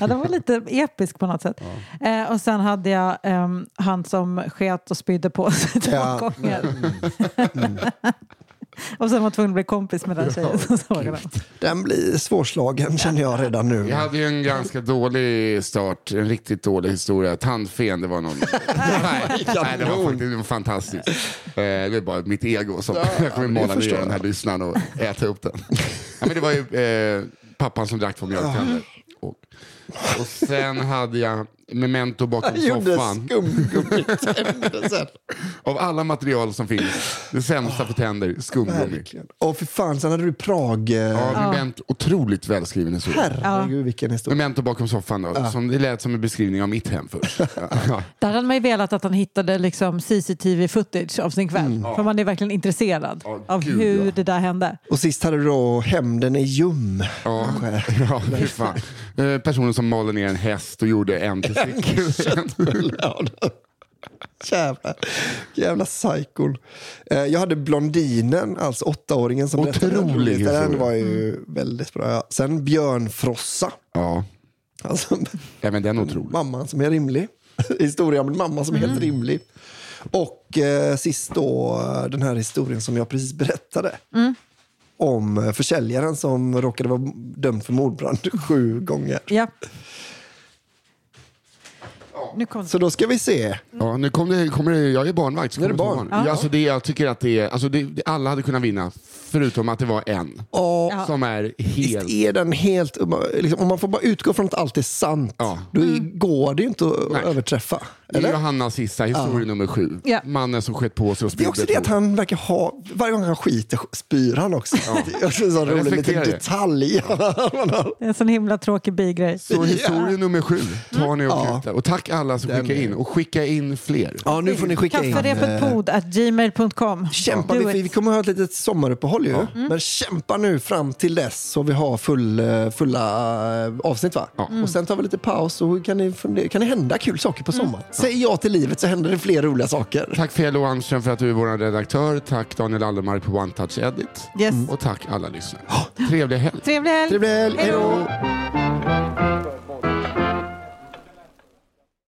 Ja, den var lite episk på något sätt. Eh, och sen hade jag ehm, han som sket och spydde på sig två Ja. gånger. och sen var tvungen att bli kompis med den tjejen som såg den. Den blir svårslagen känner jag redan nu. Jag hade ju en ganska dålig start, en riktigt dålig historia. Tandfen, det var någon... nej, nej, det var faktiskt det var fantastiskt. Eh, Det är bara mitt ego som jag kommer mala ner den här lyssnaren och äta upp den. Ja, men det var ju eh, pappan som drack två mjölktänder. Och, och sen hade jag memento bakom Han gjorde soffan. sen. Av alla material som finns, det sämsta för tänder, skumgummi. Och för fan, sen hade du Prag... eh, Ja, memento, otroligt välskriven historia. Herregud vilken historia. Memento bakom soffan då, som det lät som en beskrivning av mitt hem först. Ja. Där hade man ju velat att han hittade liksom CCTV-footage av sin kväll. För man är verkligen intresserad Ja, av gud, hur ja. det där hände. Och sist hade du då Hämnden är ljum. Ja, ja fan. Eh, Personen som malde ner en häst och gjorde en testikel. Ja, det- Jävla, jävla psykon. Eh, Jag hade Blondinen, alltså åttaåringen som berättade Otrolig roligaste. Den var ju väldigt bra. Sen Björnfrossa. Ja, Alltså, ja men den är otrolig. mamman som är rimlig. Historia om en mamma som är helt rimlig. Och eh, sist då den här historien som jag precis berättade. Om eh, försäljaren som råkade vara dömd för mordbrand sju gånger. Ja. Nu kom Så då ska vi se. Ja, nu kom det, kommer det, jag är barnvakt. så Nu är det barn. Ja. Alltså det, jag tycker att det är, alltså det, det- alla hade kunnat vinna, förutom att det var en. Ja. Som är Visst helt... är den helt... Liksom, om man får bara utgå från att allt är sant, Ja. då är- går det ju inte att Nej. överträffa. Det är Eller? Johannas sista historia nummer sju. Ja. Mannen som sköt på sig och Det är också spydde det att han verkar ha... Varje gång han skiter spyr han också. Det är också en sån rolig liten detalj. Är en sån himla tråkig bigrej. Så historia nummer sju tar ni och Ja. Och tack alla som skickar in. Och skicka in fler. ja, nu får ni skicka in... eh, Kafferepetpod at gmail.com. Kämpa, vi, vi kommer att ha ett litet sommaruppehåll ju. Men kämpa nu fram till dess så vi har full, eh, fulla eh, avsnitt va? Och sen tar vi lite paus och kan det kan det hända kul saker på sommaren. Säg ja till livet så händer det fler roliga saker. Tack Felo Anström för att du är vår redaktör. Tack Daniel Allemark på One Touch Edit. Yes. Och tack alla lyssnare. Trevlig helg. Trevlig helg. Trevlig helg, hej då!